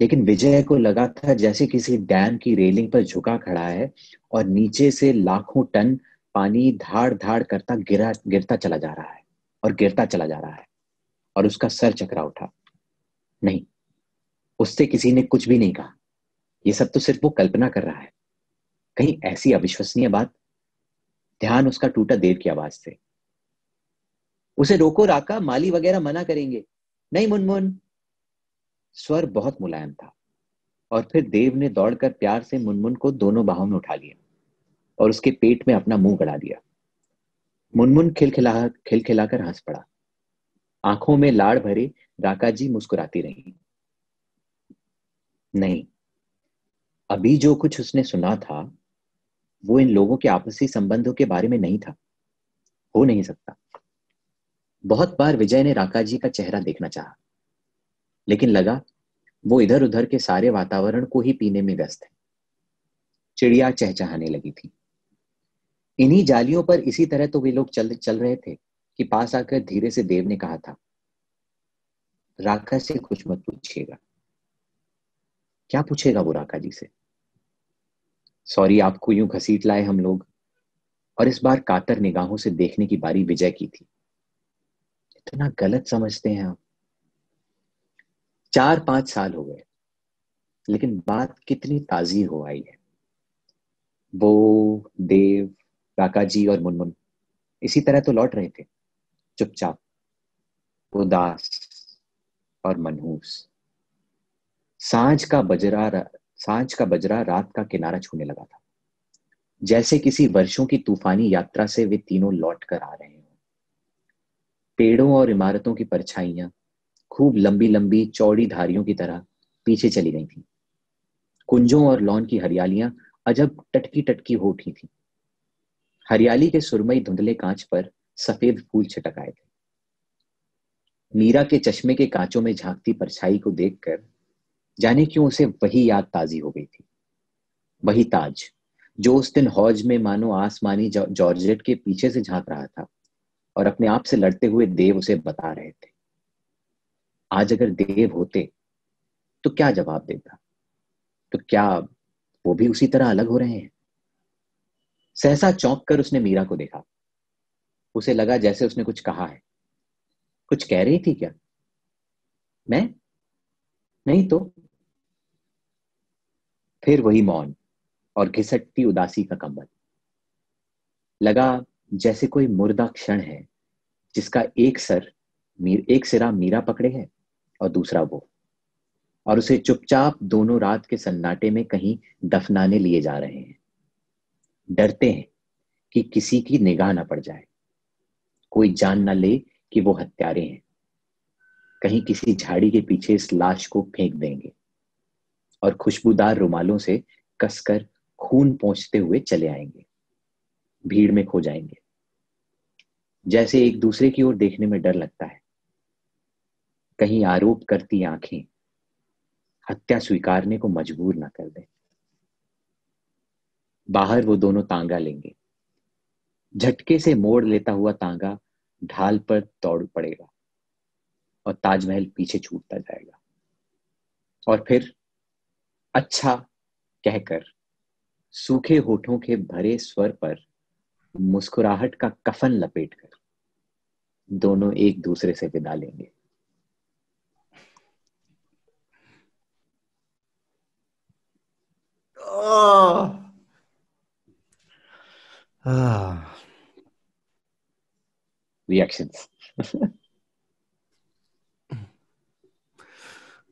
लेकिन विजय को लगा था जैसे किसी डैम की रेलिंग पर झुका खड़ा है और नीचे से लाखों टन पानी धाड़ धाड़ करता गिरा, गिरता चला जा रहा है और गिरता चला जा रहा है और उसका सर चकरा उठा। नहीं, उससे किसी ने कुछ भी नहीं कहा। ये सब तो सिर्फ़ वो कल्पना कर रहा है। कहीं ऐसी अविश्वसनीय बात? ध्यान उसका टूटा देव की आवाज़ से। उसे रोको, राका, माली वगैरह मना करेंगे। नहीं, मुनमुन स्वर बहुत मुलायम था और फिर देव ने दौड़कर प्यार से मुनमुन को दोनों बाहों में उठा लिया और उसके पेट में अपना मुँह गड़ा दिया। मुनमुन खिलखिला, खिलखिलाकर हंस पड़ा। आँखों में लाड़ भरे राका जी मुस्कुराती रही। नहीं, अभी जो कुछ उसने सुना था, वो इन लोगों के आपसी संबंधों के बारे में नहीं था। हो नहीं सकता। बहुत बार विजय ने राका जी का चेहरा देखना चाहा। लेकिन लगा, वो इधर उधर के सारे वातावरण को ही पीने में व्यस्त है। चिड़िया चहचहाने लगी थी। इन्हीं जालियों पर इसी तरह तो वे लोग चल चल रहे थे कि पास आकर धीरे से देव ने कहा था राका से कुछ मत पूछिएगा। क्या पूछेगा वो राका जी से? सॉरी, आपको यूँ घसीट लाए हम लोग और इस बार कातर निगाहों से देखने की बारी विजय की थी। इतना गलत समझते हैं आप। चार पाँच साल हो गए। लेकिन बात कितनी ताजी हो आई है। वो, देव काका जी और मुनमुन, इसी तरह तो लौट रहे थे। चुपचाप, उदास और मनहूस। साँझ का बजरा साँझ का बजरा रात का किनारा छूने लगा था। जैसे किसी वर्षों की तूफानी यात्रा से वे तीनों लौट कर आ रहे हैं। पेड़ों और इमारतों की परछाइयाँ खूब लंबी लंबी चौड़ी धारियों की तरह पीछे चली गई थी। कुंजों और लॉन की हरियालियाँ अजब टटकी टटकी हो उठी थी। हरियाली के सुरमई धुंधले कांच पर सफ़ेद फूल छिटक आए थे। मीरा के चश्मे के कांचों में झांकती परछाई को देखकर जाने क्यों उसे वही याद ताजी हो गई थी। वही ताज, जो उस दिन हौज में मानो आसमानी जॉर्जेट के पीछे से झाँक रहा था और अपने आप से लड़ते हुए देव उसे बता रहे थे। आज अगर देव होते तो क्या जवाब देता? तो क्या वो भी उसी तरह अलग हो रहे हैं? सहसा चौंक कर उसने मीरा को देखा। उसे लगा जैसे उसने कुछ कहा है। कुछ कह रही थी क्या? मैं? नहीं तो? फिर वही मौन और घिसटती उदासी का कंबल। लगा जैसे कोई मुर्दा क्षण है, जिसका एक सर मीर, एक सिरा मीरा पकड़े है और दूसरा वो। और उसे चुपचाप दोनों रात के सन्नाटे में कहीं दफनाने लिए जा रहे हैं। डरते हैं कि किसी की निगाह ना पड़ जाए। कोई जान ना ले कि वो हत्यारे हैं। कहीं किसी झाड़ी के पीछे इस लाश को फेंक देंगे और खुशबूदार रुमालों से कसकर खून पहुँचते हुए चले आएँगे। भीड़ में खो जाएँगे। जैसे एक दूसरे की ओर देखने में डर लगता है। कहीं आरोप करती आँखें, हत्या स्वीकारने को मजबूर ना कर दे। बाहर वो दोनों तांगा लेंगे। झटके से मोड़ लेता हुआ तांगा ढाल पर दौड़ पड़ेगा और ताजमहल पीछे छूटता जाएगा। और फिर अच्छा कहकर सूखे होठों के भरे स्वर पर मुस्कुराहट का कफन लपेटकर दोनों एक दूसरे से विदा लेंगे। रिएक्शंस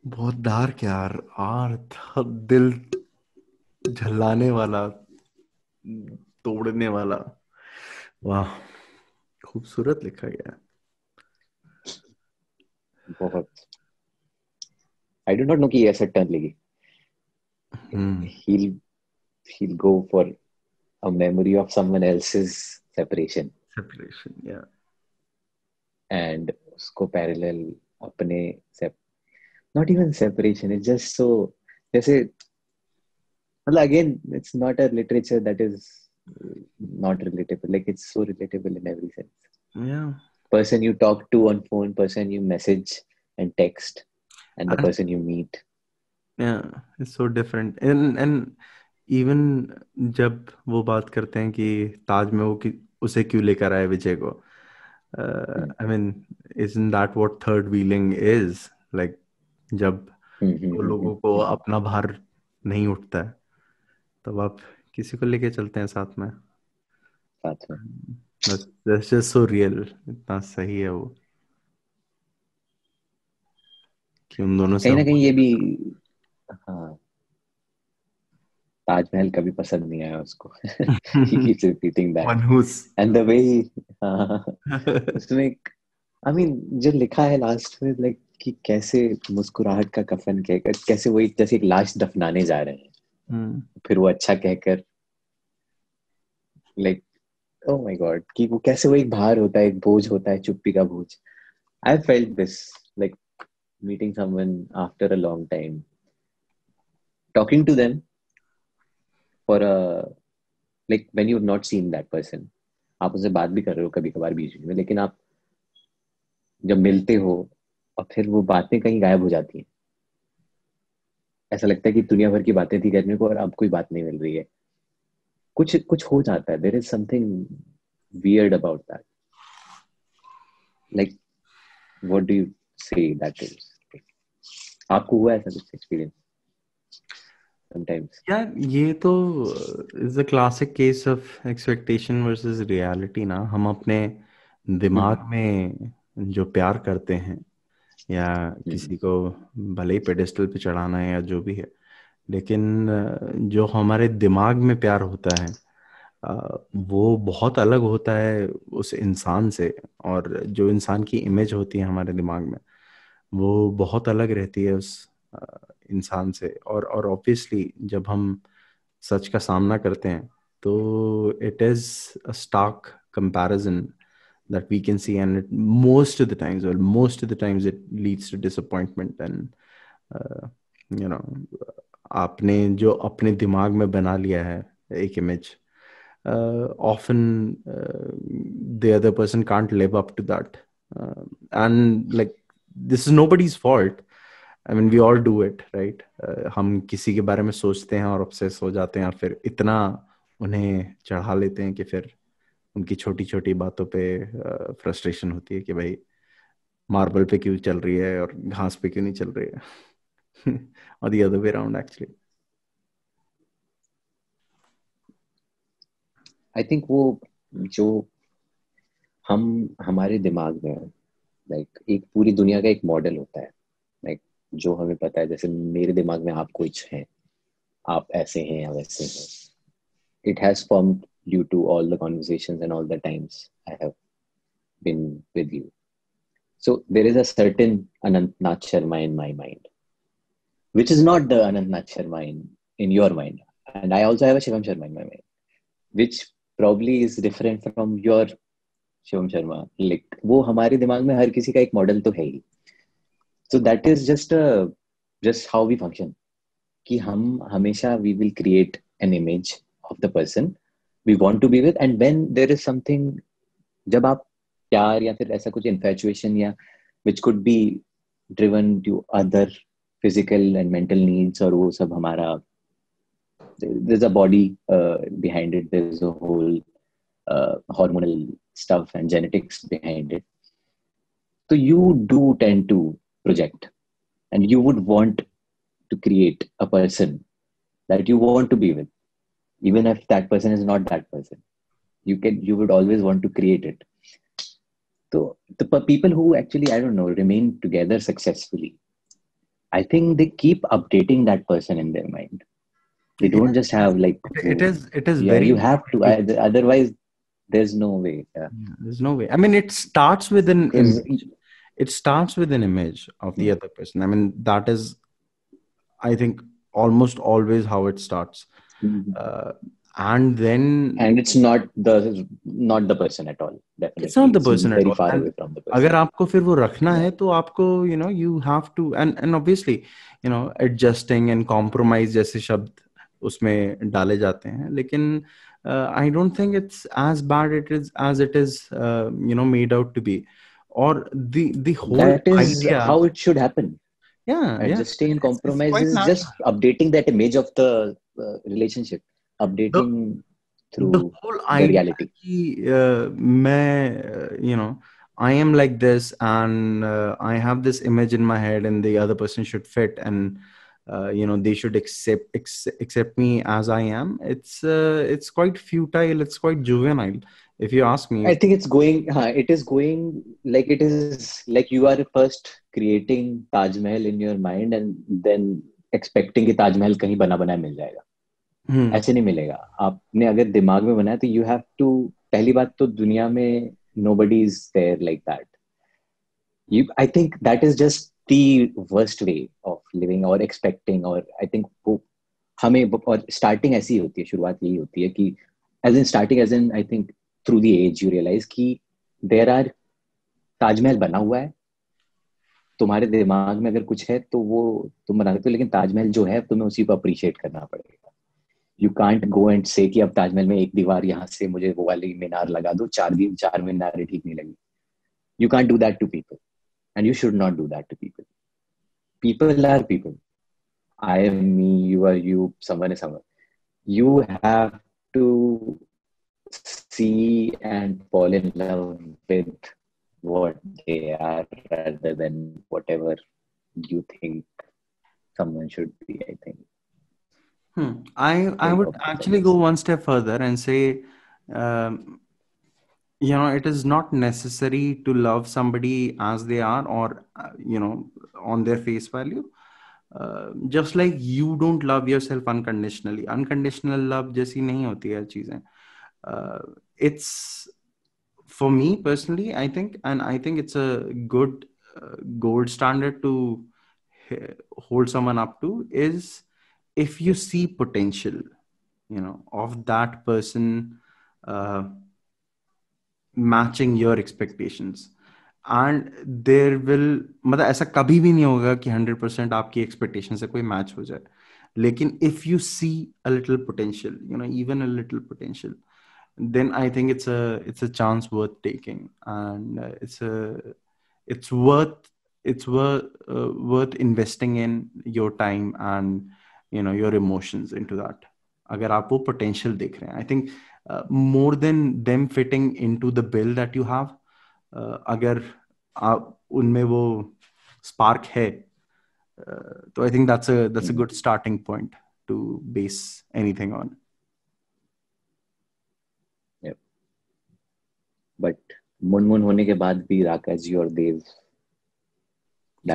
बहुत डार्क यार। आर्थ दिल झल्लाने वाला तोड़ने वाला। वाह खूबसूरत लिखा गया बहुत। आई डोंट नो कि ऐसा टर्न लेगी। हम्म he'll he'll go for a memory of someone else's separation separation yeah and उसको parallel अपने sep not even separation it's just so जैसे मतलब again it's not a literature that is not relatable like it's so relatable in every sense yeah person you talk to on phone person you message and text and the And- person you meet Yeah it's so different. And and even जब वो बात करते हैं कि ताज में वो कि, उसे क्यों लेकर आए विजय को I mean isn't that what third wheeling is? Like जब हम्म, हम्म, दो हम्म, लोगों को अपना भार नहीं उठता है तब आप किसी को लेके चलते हैं साथ में? साथ में। That's just so real. इतना सही है वो। कि उन दोनों से कहीं ना कहीं ये भी हाँ। ताजमहल कभी पसंद नहीं आया उसको। And the way he- हाँ, उसमें आई मीन जो लिखा है लास्ट में लाइक कि कैसे मुस्कुराहट का कफन कहकर कैसे वो एक जैसे एक लाश दफनाने जा रहे हैं। हम्म, फिर वो अच्छा कहकर लाइक ओ माय गॉड कि वो कैसे वो एक भार होता है एक बोझ होता है चुप्पी का बोझ। I felt this like meeting someone after a long time talking to them for a like when you not seen that person आप उनसे बात भी कर रहे हो कभी कभार बीच में, लेकिन आप जब मिलते हो और फिर वो बातें कहीं गायब हो जाती हैं। ऐसा लगता है कि दुनिया भर की बातें थी करने को और अब कोई बात नहीं मिल रही है। कुछ कुछ हो जाता है। There is something weird about that like what do you say that is आपको हुआ ऐसा कुछ एक्सपीरियंस समटाइम्स यार ये तो is a classic case of expectation versus reality ना। हम अपने दिमाग में जो प्यार करते हैं या किसी को भले ही पेडेस्टल पे चढ़ाना है या जो भी है लेकिन अ, जो हमारे दिमाग में प्यार होता है वो बहुत अलग होता है उस इंसान से और जो इंसान की इमेज होती है हमारे दिमाग में वो बहुत अलग रहती है उस इंसान से। और और ऑब्वियसली जब हम सच का सामना करते हैं तो it is a stark comparison that we can see and most of the times well most of the times it leads to disappointment and you know आपने जो अपने दिमाग में बना लिया है एक image often the other person can't live up to that and like this is nobody's fault nobody's mean we all do it uh, हम किसी के बारे में सोचते हैं और obsess हो जाते हैं और फिर इतना उन्हें चढ़ा लेते हैं कि फिर उनकी छोटी छोटी बातों पे फ्रस्ट्रेशन uh, होती है कि भाई मार्बल पे क्यों चल रही है और घास पे क्यों नहीं चल रही है? और the other way around actually I think वो जो हम हमारे दिमाग में लाइक like, एक पूरी दुनिया का एक मॉडल होता है। जो हमें पता है, जैसे मेरे दिमाग में आप कुछ हैं, आप ऐसे हैं या वैसे हैं। It has form due to all the conversation and all the times I have been with you so there is an Anantnath Sharma in my mind which is not the Anantnath Sharma in in your mind and I also Shivam Sharma in my mind which probably is different from your Shivam Sharma लिख वो हमारे दिमाग में हर किसी का एक मॉडल तो है ही। so that is just just how we function कि हम हमेशा we will create an image of the person we want to be with and when there is something जब आप प्यार या फिर ऐसा कुछ इन्फेचुएशन या which could be driven to other physical and mental needs और वो सब हमारा there's a body uh, behind it there's a whole uh, hormonal stuff and genetics behind it so you do tend to project. And you would want to create a person that you want to be with. Even if that person is not that person. You can you would always want to create it. So the people who actually i don't know remain together successfully i think they keep updating that person in their mind. They don't just have like it is it is yeah very you have to otherwise there's no way yeah. Yeah, there's no way. I mean it starts with an image it starts with an image of the other person i mean that is i think almost always how it starts Mhm. uh, and then and it's not the not the person at all definitely it's not the person at very all. far And away from the person अगर आपको फिर वो रखना है तो आपको you know you have to and and obviously you know adjusting and compromise जैसे शब्द उसमें डाले जाते हैं लेकिन uh, I don't think it's as bad it is as it is uh, you know made out to be or the the whole that is idea how it should happen. Yeah yeah. Adjusting and It's- it's compromise is just updating that image of the uh, relationship updating through the whole the idea reality. कि uh, मैं you know I am like this and uh, I have this image in my head and the other person should fit and uh, you know they should accept ex- accept me as I am. It's uh, it's quite futile. It's quite juvenile if you ask me I think it's going. Uh, it is going like it is like you are first creating Taj Mahal in your mind and then expecting कि ताज कहीं बना बनाया मिल जाएगा Hmm. ऐसे नहीं मिलेगा आपने अगर दिमाग में बनाया तो यू हैव टू पहली बात तो दुनिया में nobody is there like that you I think that is just the worst way of living और एक्सपेक्टिंग और आई थिंक वो हमें और स्टार्टिंग ऐसी होती है शुरुआत यही होती है कि age in starting age in I think through the age you realise कि देर आर ताजमहल बना हुआ है। तुम्हारे दिमाग में अगर कुछ है तो वो तुम बना सकते हो, लेकिन ताजमहल जो है, तुम्हें उसी को अप्रिशिएट करना पड़ेगा। यू कांट गो एंड से कि अब ताजमहल में एक दीवार यहाँ से मुझे वो वाली मीनार लगा दो, चार दिन चार मीनारें ठीक नहीं लगी। You can't do that to people and you should not do that to people people are people I am me you are you have to see and fall in love with what they are rather than whatever you think someone should be i think Hmm. I I Very would complicated. actually go one step further and say, um, you know, it is not necessary to love somebody as they are or uh, you know on their face value. Uh, just like you don't love yourself unconditionally. Unconditional love जैसी नहीं होती है चीजें. Uh, it's for me personally, I think, and I think it's a good uh, gold standard to h- hold someone up to is if you see potential you know of that person uh, matching your expectations and there will मतलब ऐसा कभी भी नहीं होगा कि 100% आपकी एक्सपेक्टेशन से कोई मैच हो जाए लेकिन if you see a little potential you know even a little potential then i think it's a it's a chance worth taking and uh, it's a it's worth it's worth uh, worth investing in your time and you know your emotions into that अगर आप वो potential देख रहे हैं I think uh, more than them fitting into the bill that you have uh, अगर आप उनमें वो spark है uh, तो I think that's a that's a good starting point to base anything on But Munmun होने के बाद भी राकेश जी और देव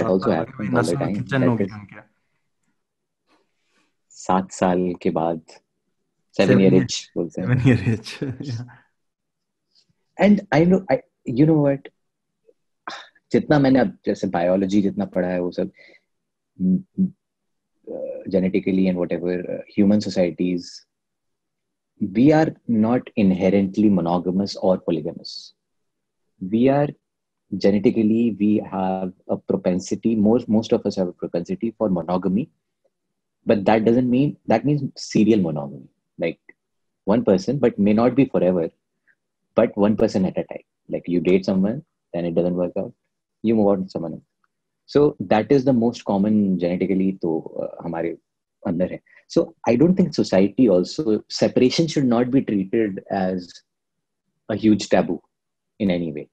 हो is गया उनके सात साल के बाद year year- itch बोलते हैं। seven year itch and I know I you know what जितना मैंने अब जैसे बायोलॉजी जितना पढ़ा है वो सब genetically and whatever human societies we are not inherently monogamous or polygamous we are genetically we have a propensity most most of us have a propensity for monogamy but that doesn't mean that means serial monogamy like one person but may not be forever but one person at a time. Like you date someone, then it doesn't work out, you move on to someone else. So that is the most common genetically to uh, हमारे अंदर है. So I don't think society also separation should not be treated as a huge taboo in any way.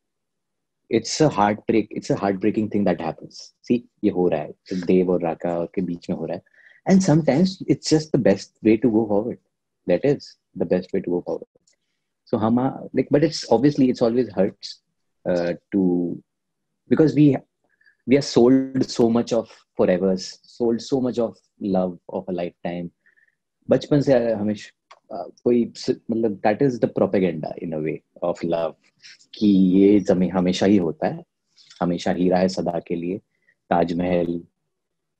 It's a heartbreak. It's a heartbreaking thing that happens. See, ये हो रहा है देव और राका और के बीच में हो रहा है. And sometimes it's just the best way to go forward. That is the best way to go forward. So hama like, but it's obviously it's always hurts uh, to because we we are sold so much of forevers, sold so much of love of a lifetime. बचपन से हमेश कोई मतलब that is the propaganda in a way of love कि ये जमी हमेशा ही होता है हमेशा ही रहा है सदा के लिए ताजमहल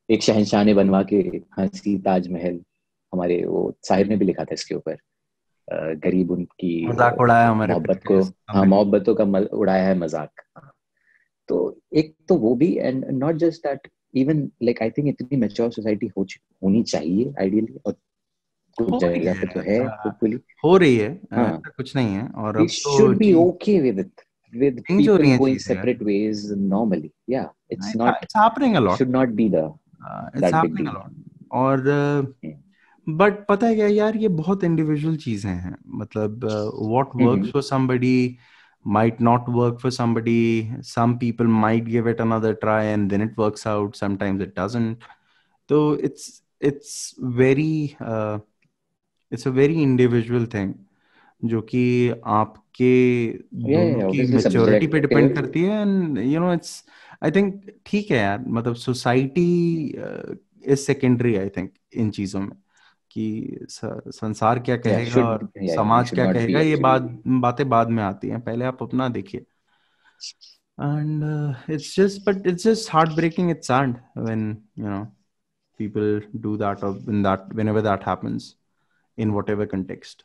एक शहनशाह ने बनवा के हँसी ताजमहल हमारे वो साहिर ने भी लिखा था इसके ऊपर गरीब उनकी मज़ाक उड़ाया हमारे मोहब्बत को हाँ मोहब्बतों का मल- उड़ाया है मज़ाक तो एक तो वो भी and not just that even like I think इतनी मेच्योर सोसाइटी हो होनी चाहिए आइडियली और अच्छा। हो रही है कुछ नहीं है और तो और uh, बट पता है क्या यार ये बहुत इंडिविजुअल चीज़ें हैं। मतलब what work for somebody might not work for somebody some people might give it another try and then it works out sometimes it doesn't so it's it's very uh, it's a very individual thing जो कि आपके दोनों की मेच्योरिटी पे डिपेंड करती है and you know it's I think ठीक है यार मतलब society is secondary I think इन चीज़ों में कि संसार क्या कहेगा yeah, और समाज क्या कहेगा ये बात बातें बाद में आती हैं पहले आप अपना देखिए। And it's just but it's just heart breaking it's and when you know people do that और when that whenever that happens in whatever context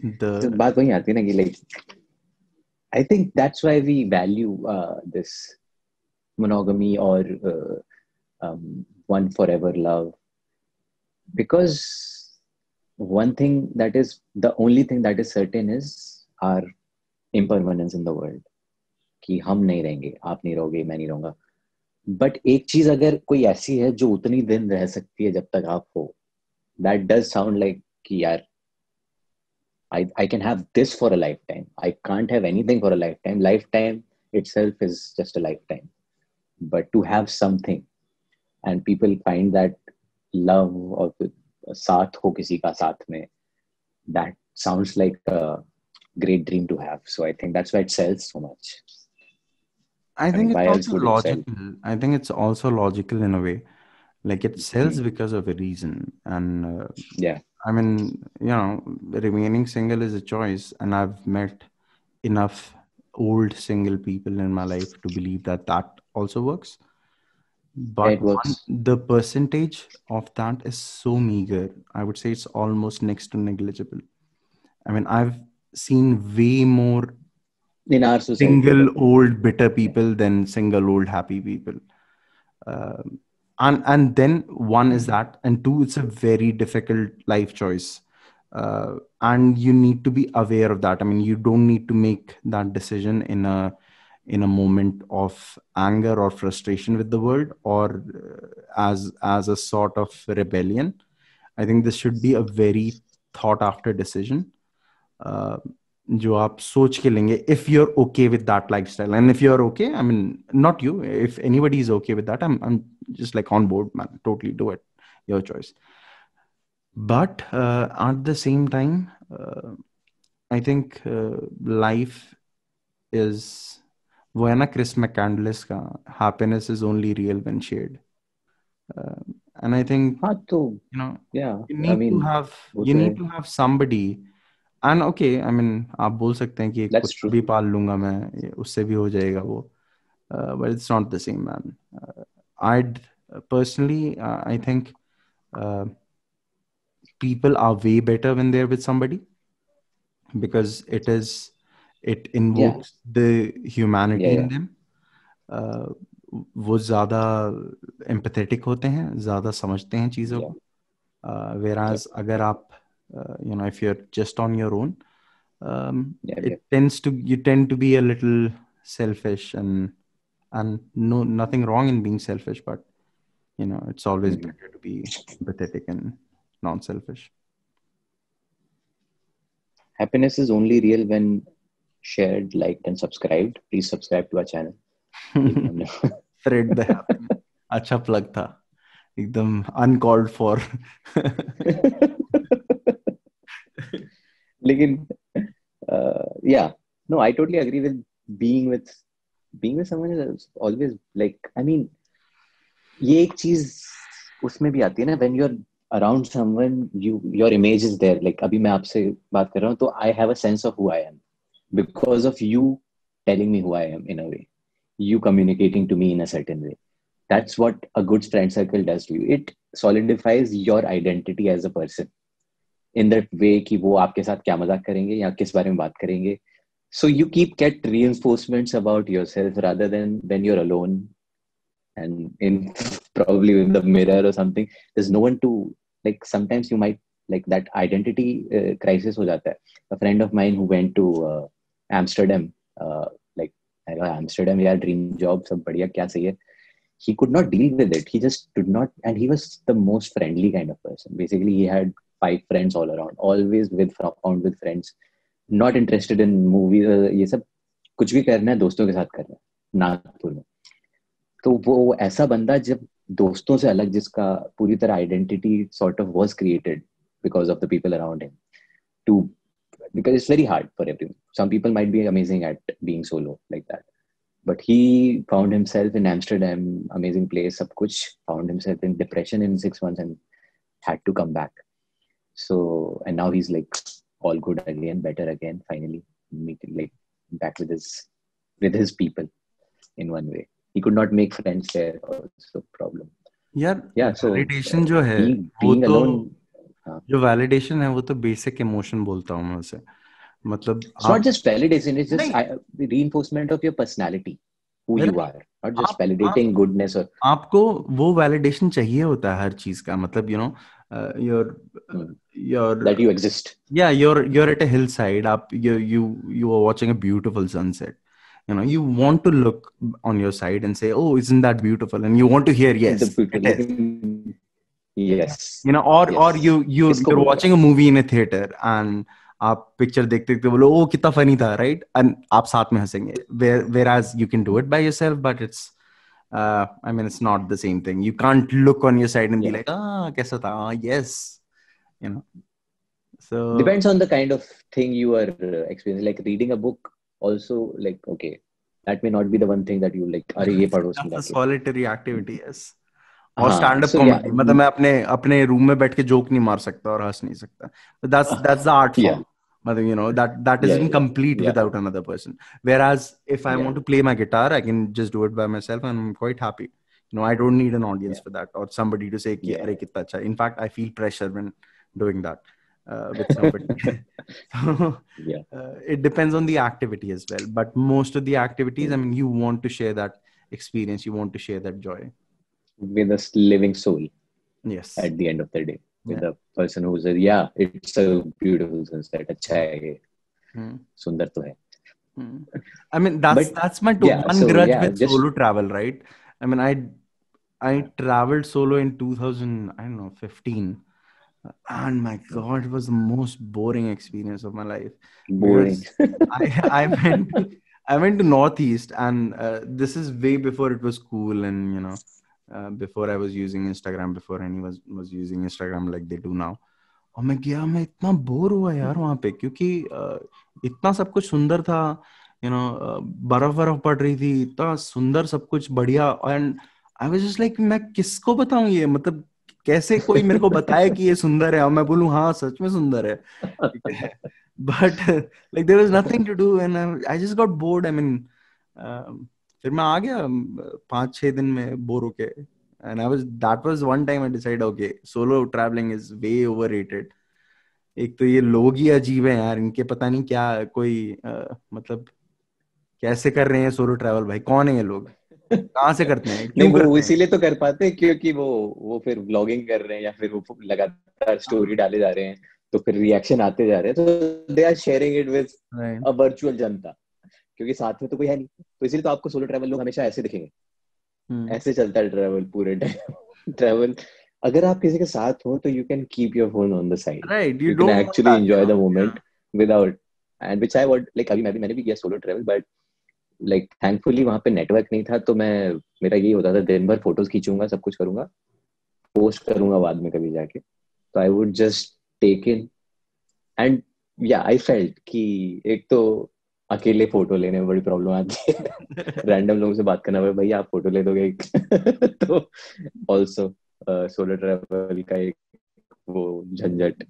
The... तो बात वही आती है ना कि like I think that's why we value this monogamy और one forever love because one thing that is the only thing that is certain is our impermanence in the world कि हम नहीं रहेंगे आप नहीं रहोगे मैं नहीं रहूंगा बट एक चीज अगर कोई ऐसी है जो उतनी दिन रह सकती है जब तक आप हो दैट डज साउंड लाइक कि यार I, I can have this for a lifetime. I can't have anything for a lifetime. Lifetime itself is just a lifetime. But to have something and people find that love or saath ho kisi ka saath mein that sounds like a great dream to have. So i think that's why it sells so much. I think it's also logical. I think it's also logical in a way. Like it sells mm-hmm. because of a reason. And uh, yeah. I mean you know remaining single is a choice. And i've met enough old single people in my life to believe that that also works but it works. one- the percentage of that is so meager i would say it's almost next to negligible i mean i've seen way more In our society. single old bitter people than single old happy people um, and and then one is that and two it's a very difficult life choice uh, and you need to be aware of that i mean you don't need to make that decision in a in a moment of anger or frustration with the world or uh, as as a sort of rebellion i think this should be a very thought after decision uh, जो आप सोच के लेंगे if you are okay with that lifestyle and if you are okay I mean not you if anybody is okay with that I am just like on board man totally do it your choice but uh, at the same time uh, i think uh, life is वो है ना क्रिस मैकैंडलिस का happiness is only real when shared and I think हाँ तो यू नो या you need to have you need to have somebody and okay I mean आप बोल सकते हैं कि कुछ भी पाल लूँगा मैं उससे भी हो जाएगा वो। But it's not the same man I'd personally I think people are way better when they are with somebody because it is it invokes the humanity Yeah, in yeah. them uh, वो ज्यादा empathetic होते हैं ज्यादा समझते हैं चीजों Yeah. को uh, whereas अगर आप uh, you know if you're just on your own um, Yeah, it yeah. tends to you tend to be a little selfish and and no nothing wrong in being selfish but you know it's always Mhm. better to be empathetic and non-selfish Happiness is only real when shared, liked, and subscribed. Please subscribe to our channel. thread the happiness अच्छा plug था एकदम uncalled for लेकिन uh, yeah no i totally agree with being with being with someone is always like i mean ये एक चीज उसमें भी आती है ना when you're around someone you your image is there like अभी मैं आपसे बात कर रहा हूँ तो I have a sense of who I am because of you telling me who I am in a way you communicating to me in a certain way that's what a good friend circle does to you it solidifies your identity as a person in that way कि वो आपके साथ क्या मजाक करेंगे या किस बारे में बात करेंगे so you keep get reinforcements about yourself rather than when you're alone and in probably in the mirror or something there's no one to like sometimes you might like that identity uh, crisis ho jata hai a friend of mine who went to uh, Amsterdam like Amsterdam यार ड्रीम जॉब सब बढ़िया, क्या सही है? He could not deal with it he just did not and he was the most friendly kind of person basically he had five friends all around always with from with friends not interested in movies ये सब कुछ भी करना है, दोस्तों के साथ करना है, नागपुर में। तो वो ऐसा बंदा जब दोस्तों से अलग, जिसका पूरी तरह identity sort of was created because of the people around him too because it's very hard for every Some people might be amazing at being solo like that, but he found himself in Amsterdam, amazing place, sab kuch, found himself in depression in six months and had to come back. So, and now he's like all good again, better again, finally meeting like back with his with his people in one way. He could not make friends there, also problem. यार Yeah, so वैलिडेशन जो है being, वो being तो alone जो वैलिडेशन है वो तो बेसिक इमोशन बोलता हूँ मैं उसे मतलब It's not आप just validation, it's just reinforcement of your personality, who you are, not just आप- validating goodness or आपको वो वैलिडेशन चाहिए होता है हर चीज़ का मतलब you know your Hmm. Your that you exist. yeah you're you're at a hillside up you you you are watching a beautiful sunset you know you want to look on your side and say oh isn't that beautiful and you want to hear yes it is. Yes. you know or or Yes. you you इसको you're watching a movie in a theater and आप पिक्चर देखते देखते बोलो ओ कितना फनी था राइट एंड आप साथ में हंसेंगे whereas you can do it by yourself but it's I mean it's not the same thing you can't look on your side and be Yeah. Like ah कैसा था yes you know so Depends on the kind of thing you are uh, experiencing. Like reading a book, also like okay, that may not be the one thing that you like. अरे ये पढ़ो उसमें That's a जाके. solitary activity yes और हाँ, stand up so comedy yeah. मतलब मैं अपने अपने रूम में बैठ के जोक नहीं मार सकता और हंस नहीं सकता but that's that's the art Yeah. form मतलब you know that that is Yeah, yeah, incomplete yeah. without another person whereas if I Yeah. want to play my guitar I can just do it by myself and I'm quite happy you know I don't need an audience Yeah. for that or somebody to say कि Yeah. अरे कितना अच्छा in fact I feel pressure when doing that uh, with somebody so Yeah. uh, it depends on the activity as well but most of the activities i mean you want to share that experience you want to share that joy with a living soul yes. at the end of the day. With yeah. a person who says yeah it's a beautiful sunset acha hmm. hmm. i mean that's but, that's my yeah, one so, grudge yeah, with just, solo travel right? I mean i i traveled solo in 2000 i don't know 15 and my god it was the most boring experience of my life. Boring. I, I went i went to northeast and uh, this is way before it was cool and you know before I was using Instagram before any was using Instagram like they do now और मैं गया मैं इतना बोर हुआ यार वहाँ पे क्योंकि uh, इतना सब कुछ सुंदर था यू नो uh, बर्फ़ बर्फ़ पड़ रही थी इतना सुंदर सब कुछ बढ़िया and I was just like मैं किसको बताऊँ ये? मतलब कैसे कोई मेरे को बताए कि ये सुंदर है? और मैं बोलू हाँ सच में सुंदर है। But like there is nothing to do and I just got bored I mean फिर मैं आ गया पाँच छह दिन में बोर होके and I was that was one time I decided okay solo traveling is way overrated. एक तो ये लोग ही अजीब है यार इनके पता नहीं क्या कोई uh, मतलब कैसे कर रहे हैं सोलो ट्रैवल भाई? कौन है ये लोग? कहाँ से करते हैं? नहीं वो इसीलिए तो कर पाते हैं क्योंकि वो वो फिर व्लॉगिंग कर रहे हैं या फिर वो लगातार स्टोरी डाले जा रहे हैं तो फिर रिएक्शन आते जा रहे हैं तो they are sharing it with a virtual janta. क्योंकि साथ में तो कोई है नहीं। तो इसलिए तो आपको सोलो ट्रैवल लोग हमेशा ऐसे दिखेंगे। Hmm. ऐसे चलता है ट्रैवल पूरे टाइम ट्रैवल अगर आप किसी के साथ हो तो you can keep your phone on the side actually that, enjoy you the know? moment without and which I would like अभी मैं भी मैंने भी किया solo travel but like thankfully वहाँ पे नेटवर्क नहीं था तो मैं मेरा यही होता था दिन भर फ़ोटोज़ खींचूँगा सब कुछ करूँगा पोस्ट करूँगा बाद में कभी जाके। तो I would just take in and या आई फेल्ट कि एक तो अकेले फ़ोटो लेने में बड़ी प्रॉब्लम आती है रैंडम लोगों से बात करना भाई भैया आप फ़ोटो ले दोगे तो ऑल्सो सोलो ट्रैवल का एक वो झंझट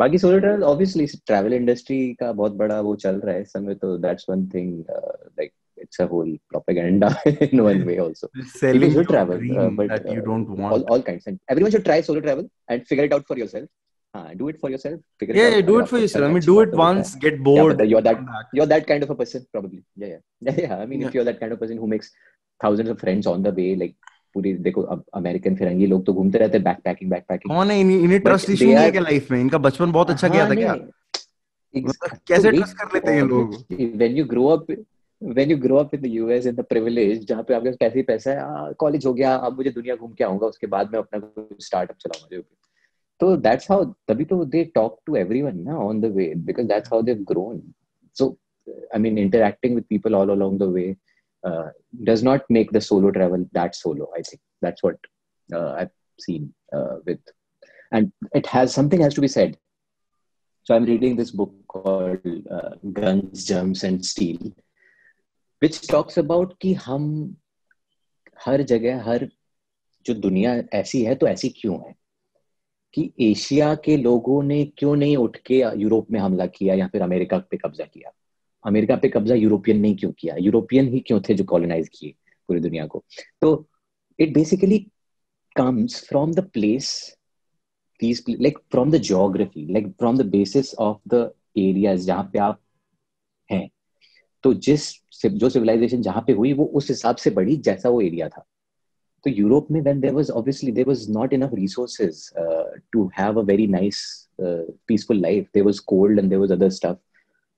बाकी solo travel obviously travel industry का बहुत बड़ा वो चल रहा है इस समय तो that's one thing like it's a whole propaganda in one way also selling should travel, uh, but, that you uh, don't want all, all kinds and everyone should try solo travel and figure it out for yourself uh, do it for yourself figure yeah, it out yeah do it for yourself i अच्छा mean do it है तो once get bored the, you're that you're that kind of a person probably yeah yeah yeah, yeah. i mean Yeah. if you're that kind of person who makes thousands of friends on the way like पूरी देखो अमेरिकन फिरंगी लोग तो घूमते रहते हैं बैकपैकिंग बैकपैकिंग है इन्हें इन्हें ट्रस्ट इशू नहीं है क्या लाइफ में इनका बचपन बहुत अच्छा गया था क्या मतलब कैसे ट्रस्ट कर लेते हैं ये लोग when you grow up when you grow up in the US in the privilege जहाँ पे आपके पास पैसे पैसा है कॉलेज हो गया अब मुझे दुनिया घूम के आऊँगा उसके बाद मैं अपना स्टार्टअप चलाऊँगा जो भी तो that's how तभी तो they talk to everyone ना on the way because that's how they've grown so I mean interacting with people all along the way uh, does not make the solo travel that solo I think that's what uh, I've seen uh, with and it has something has to be said so I'm reading this book called uh, Guns, Germs and Steel, which talks about कि हम हर जगह हर जो दुनिया ऐसी है तो ऐसी क्यों है कि एशिया के लोगों ने क्यों नहीं उठ के यूरोप में हमला किया या फिर अमेरिका पे कब्जा किया? अमेरिका पे कब्जा यूरोपियन ने क्यों किया? यूरोपियन ही क्यों थे जो कॉलोनाइज किए पूरी दुनिया को? तो it basically comes from the place pl- like from the geography, like from the basis of the areas जहाँ पे आप हैं। तो जिस जो सिविलाइजेशन जहाँ पे हुई, वो उस हिसाब से बढ़ी जैसा वो एरिया था। तो यूरोप में was obviously there was not enough resources uh, to have a very nice uh, peaceful life there was cold and there was other stuff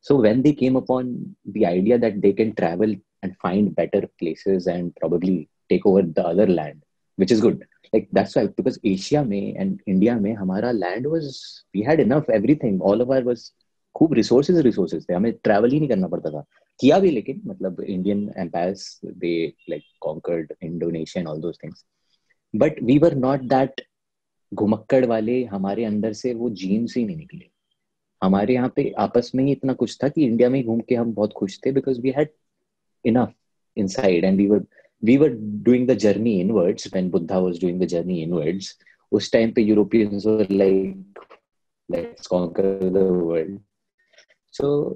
so when they came upon the idea that they can travel and find better places and probably take over the other land which is good like that's why because asia में and india में हमारा land was we had enough everything all of our was खूब resources resources थे हमें travel ही नहीं करना पड़ता था किया भी, लेकिन मतलब Indian empires they like conquered Indonesia although things but we were not that घुमक्कड़ वाले, हमारे अंदर से वो जीन्स ही नहीं निकले। हमारे यहाँ पे आपस में ही इतना कुछ था कि इंडिया में घूम के हम बहुत खुश थे because we had enough inside and we were we were doing the journey inwards when Buddha was doing the journey inwards उस टाइम पे Europeans were like let's the world so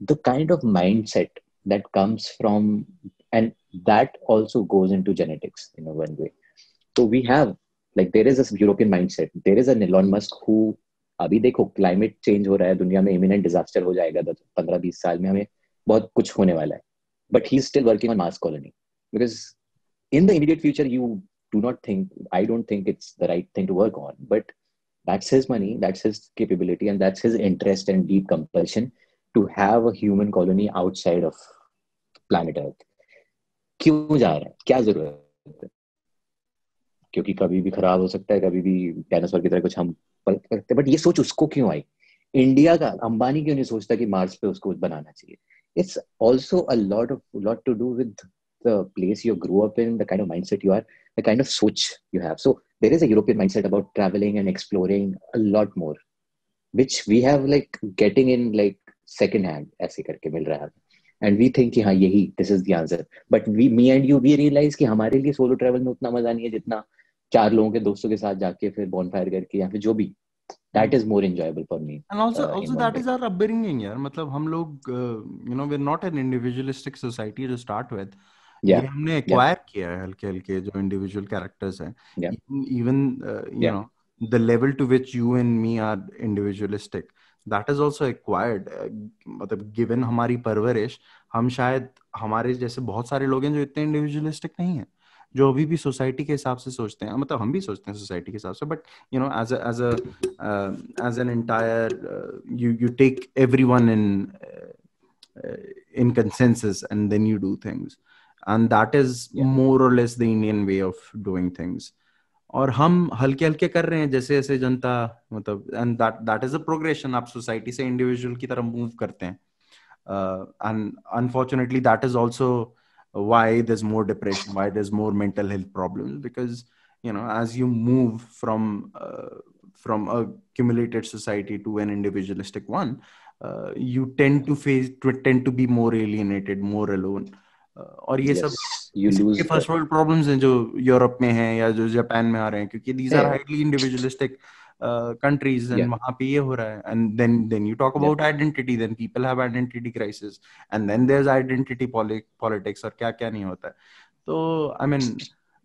the kind of mindset that comes from, and that also goes into genetics in a one way. So we have, like, there is this European mindset. There is an Elon Musk who अभी देखो क्लाइमेट चेंज हो रहा है दुनिया में इमिनेंट डिजास्टर हो जाएगा दस पंद्रह बीस साल में हमें बहुत कुछ होने वाला है but he still working on mass colony because in the immediate future you do not think i don't think it's the right thing to work on but that's his money that's his capability and that's his interest and deep compulsion to have a human colony outside of planet earth क्यों जा रहा है क्या जरूरत है क्योंकि कभी भी खराब हो सकता है कभी भी डायनासोर की तरह कुछ हम करते हैं बट ये सोच उसको क्यों आई इंडिया का अंबानी क्यों नहीं सोचता कि मार्स पे उसको बनाना चाहिए it's also a lot of lot to do with the place you grew up in, the kind of mindset you are, the kind of soch you have. So there is a European mindset about traveling and exploring a lot more, which we have like getting in like second hand ऐसे करके मिल रहा है and we think कि हाँ यही this is the answer but we me and you we realize कि हमारे लिए solo travel में उतना मज़ा नहीं है जितना चार लोगों के दोस्तों के साथ जाके फिर bonfire करके या फिर जो भी that is more enjoyable for me and also uh, also that is our upbringing यार मतलब हम लोग uh, you know we're not an individualistic society to start with yeah ये हमने एक्वायर किया है हल्के हल्के जो इंडिविजुअल कैरेक्टर्स हैं Yeah. even uh, you Yeah. know the level to which you and that is also acquired मतलब गिवन हमारी परवरिश हम शायद हमारे जैसे बहुत सारे लोग हैं जो इतने इंडिविजुअलिस्टिक नहीं है जो अभी भी सोसाइटी के हिसाब से सोचते हैं मतलब हम भी सोचते हैं सोसाइटी के हिसाब से but you know as as as an entire you you take every one in in consensus and then you do things and that is more और less the Indian way of doing things और हम हल्के हल्के कर रहे हैं जैसे जैसे जनता मतलब and that is a progression आप सोसाइटी से इंडिविजुअल की तरफ़ मूव करते हैं। Unfortunately that is also why there is more depression why there is more mental health problem because you know as you move from from a society to an individualistic one you tend to face tend to be more alienated more alone और ये सब yes you lose first world problems हैं जो यूरोप में हैं या जो जापान में आ रहे हैं क्योंकि these are highly individualistic countries and Yeah. वहाँ पे ये हो रहा है। And then then you talk about identity then people have identity crisis and then there is identity politics और क्या क्या नहीं होता है। तो I mean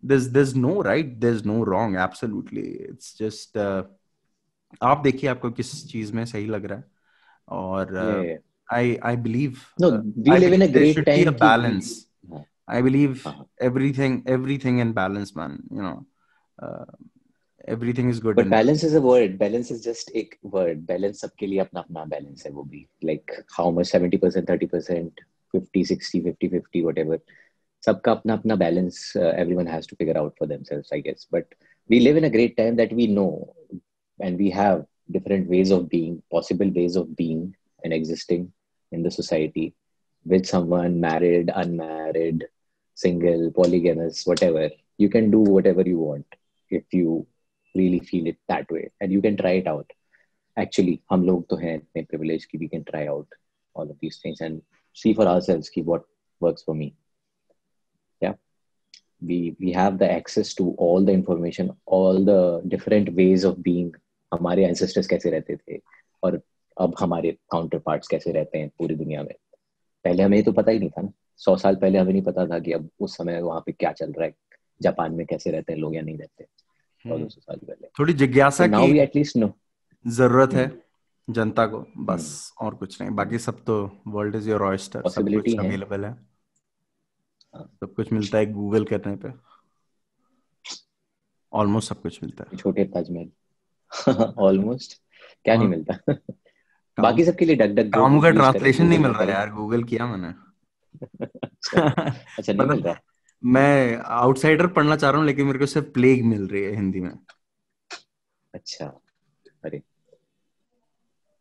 there's there's no right there's no wrong absolutely. It's just uh, आप देखिए आपको किस चीज़ में सही लग रहा है। और Yeah, yeah. I I believe No, uh, we I live in a believe there great should be time a कि- balance. हाँ. I believe हाँ. everything everything in balance, man. You know, uh, everything is good. But in balance is a word. Balance is just एक word. Balance सबके लिए अपना अपना balance है वो भी. Like how much 70%, 30%, 50, 60, 50, 50, whatever. सबका अपना अपना balance uh, everyone has to figure out for themselves, I guess. But we live in a great time that we know and we have different ways of being, possible ways of being and existing in the society with someone married, unmarried, single, polygamous, whatever. You can do whatever you want if you really feel it that way and you can try it out actually हम लोग तो हैं इतने privileged कि we can try out all of these things and see for ourselves कि what works for me yeah we we have the access to all the information all the different ways of being हमारे ancestors कैसे रहते थे और अब हमारे काउंटर पार्ट कैसे रहते हैं पूरी दुनिया में? पहले हमें तो पता ही नहीं था ना। सौ साल पहले हमें नहीं पता था कि अब उस समय वहाँ पे क्या चल रहा है जापान में कैसे रहते हैं लोग या नहीं रहते। सौ दो सौ साल पहले। थोड़ी जिज्ञासा वी की एटलीस्ट नो ज़रूरत है जनता को बस और कुछ नहीं। बाकी सब तो वर्ल्ड इज़ योर ऑयस्टर सब कुछ। अवेलेबल है। हाँ। सब कुछ मिलता है गूगल करने पे। ऑलमोस्ट सब कुछ मिलता है। छोटे ताजमहल। ऑलमोस्ट क्या नहीं हाँ। मिलता? बाकी सबके लिए डग डग कामू का ट्रांसलेशन नहीं मिल रहा है यार गूगल किया मैंने। अच्छा नहीं मिल रहा मैं आउटसाइडर पढ़ना चाह रहा हूँ लेकिन मेरे को सिर्फ़ प्लेग मिल रही है हिंदी में। अच्छा अरे।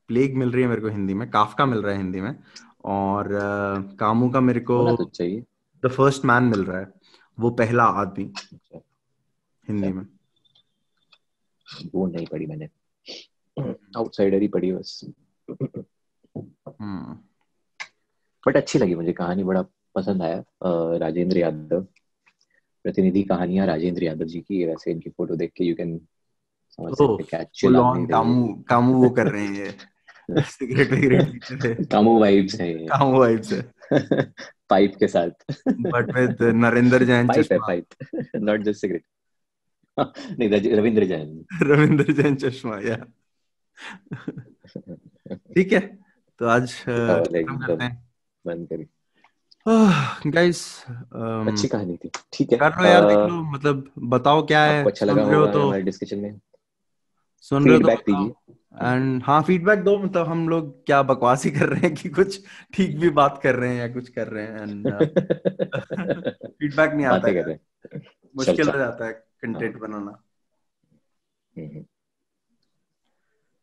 प्लेग मिल रही है मेरे को हिंदी में काफका मिल रहा है हिंदी में और अ, कामू का मेरे को तो चाहिए। द फ़र्स्ट मैन मिल रहा है वो पहला आदमी अच्छा, हिंदी में। वो नहीं पढ़ी मैंने। आउटसाइडर ही पढ़ी बस। बट अच्छी लगी मुझे कहानी बड़ा पसंद आया राजेंद्र यादव। प्रतिनिधि कहानियाँ राजेंद्र यादव जी की वैसे इनकी फ़ोटो देख के यू कैन समझ सकते कामू कामू वो कर रहे हैं सिगरेट विगरेट कामो वाइब्स है कामू वाइब्स है। पाइप के साथ। बट विद नरेंद्र जैन है पाइप नॉट जस्ट सिगरेट नहीं रविंद्र जैन रविंद्र जैन चश्मा या ठीक है तो आज हैं। बंद करी गाइस अच्छी कहानी थी। ठीक है कर लो यार देख लो मतलब बताओ क्या है अच्छा लगा हो तो। हमारे डिस्कशन में? सुन रहे हो तो फीडबैक दीजिए। एंड हाँ फीडबैक दो मतलब हम लोग क्या बकवास ही कर रहे हैं कि कुछ ठीक भी बात कर रहे हैं या कुछ कर रहे हैं। एंड फीडबैक नहीं आता है। मुश्किल हो जाता है कंटेंट बनाना। हम्म।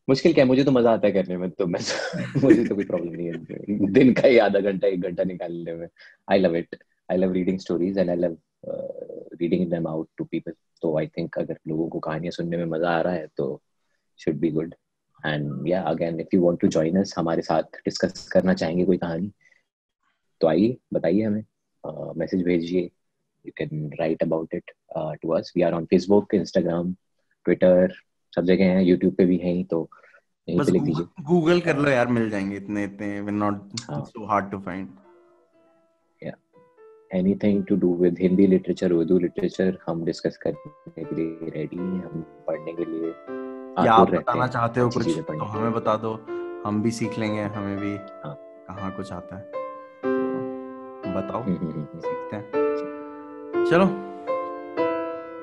मुश्किल क्या है, मुझे तो मज़ा आता है करने में तो मैं मुझे तो कोई प्रॉब्लम नहीं है दिन का ही आधा घंटा, एक घंटा निकालने में। I love it I love reading stories and I love reading them out to people तो आई थिंक अगर लोगों को कहानियाँ सुनने में मज़ा आ रहा है तो शुड बी गुड एंड या again if you want to join us हमारे साथ डिस्कस करना चाहेंगे कोई कहानी तो आइए, बताइए हमें। मैसेज भेजिए। You can write about it to us we are on Facebook Instagram Twitter सब जगह हैं यूट्यूब पे भी हैं ही तो यहीं बस पे लिख दीजिए। गूगल कर लो यार मिल जाएँगे इतने इतने we not. So hard to find anything to do with Hindi literature Urdu literature हम डिस्कस करने के लिए रेडी हैं हम पढ़ने के लिए या आप बताना चाहते हो कुछ तो हमें बता दो हम भी सीख लेंगे हमें भी हाँ। कहाँ कुछ आता है। तो बताओ हम्म, हम्म, हम्म, सीखते हैं। चलो।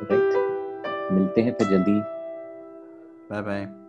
Right. मिलते हैं फिर जल्दी। 拜拜。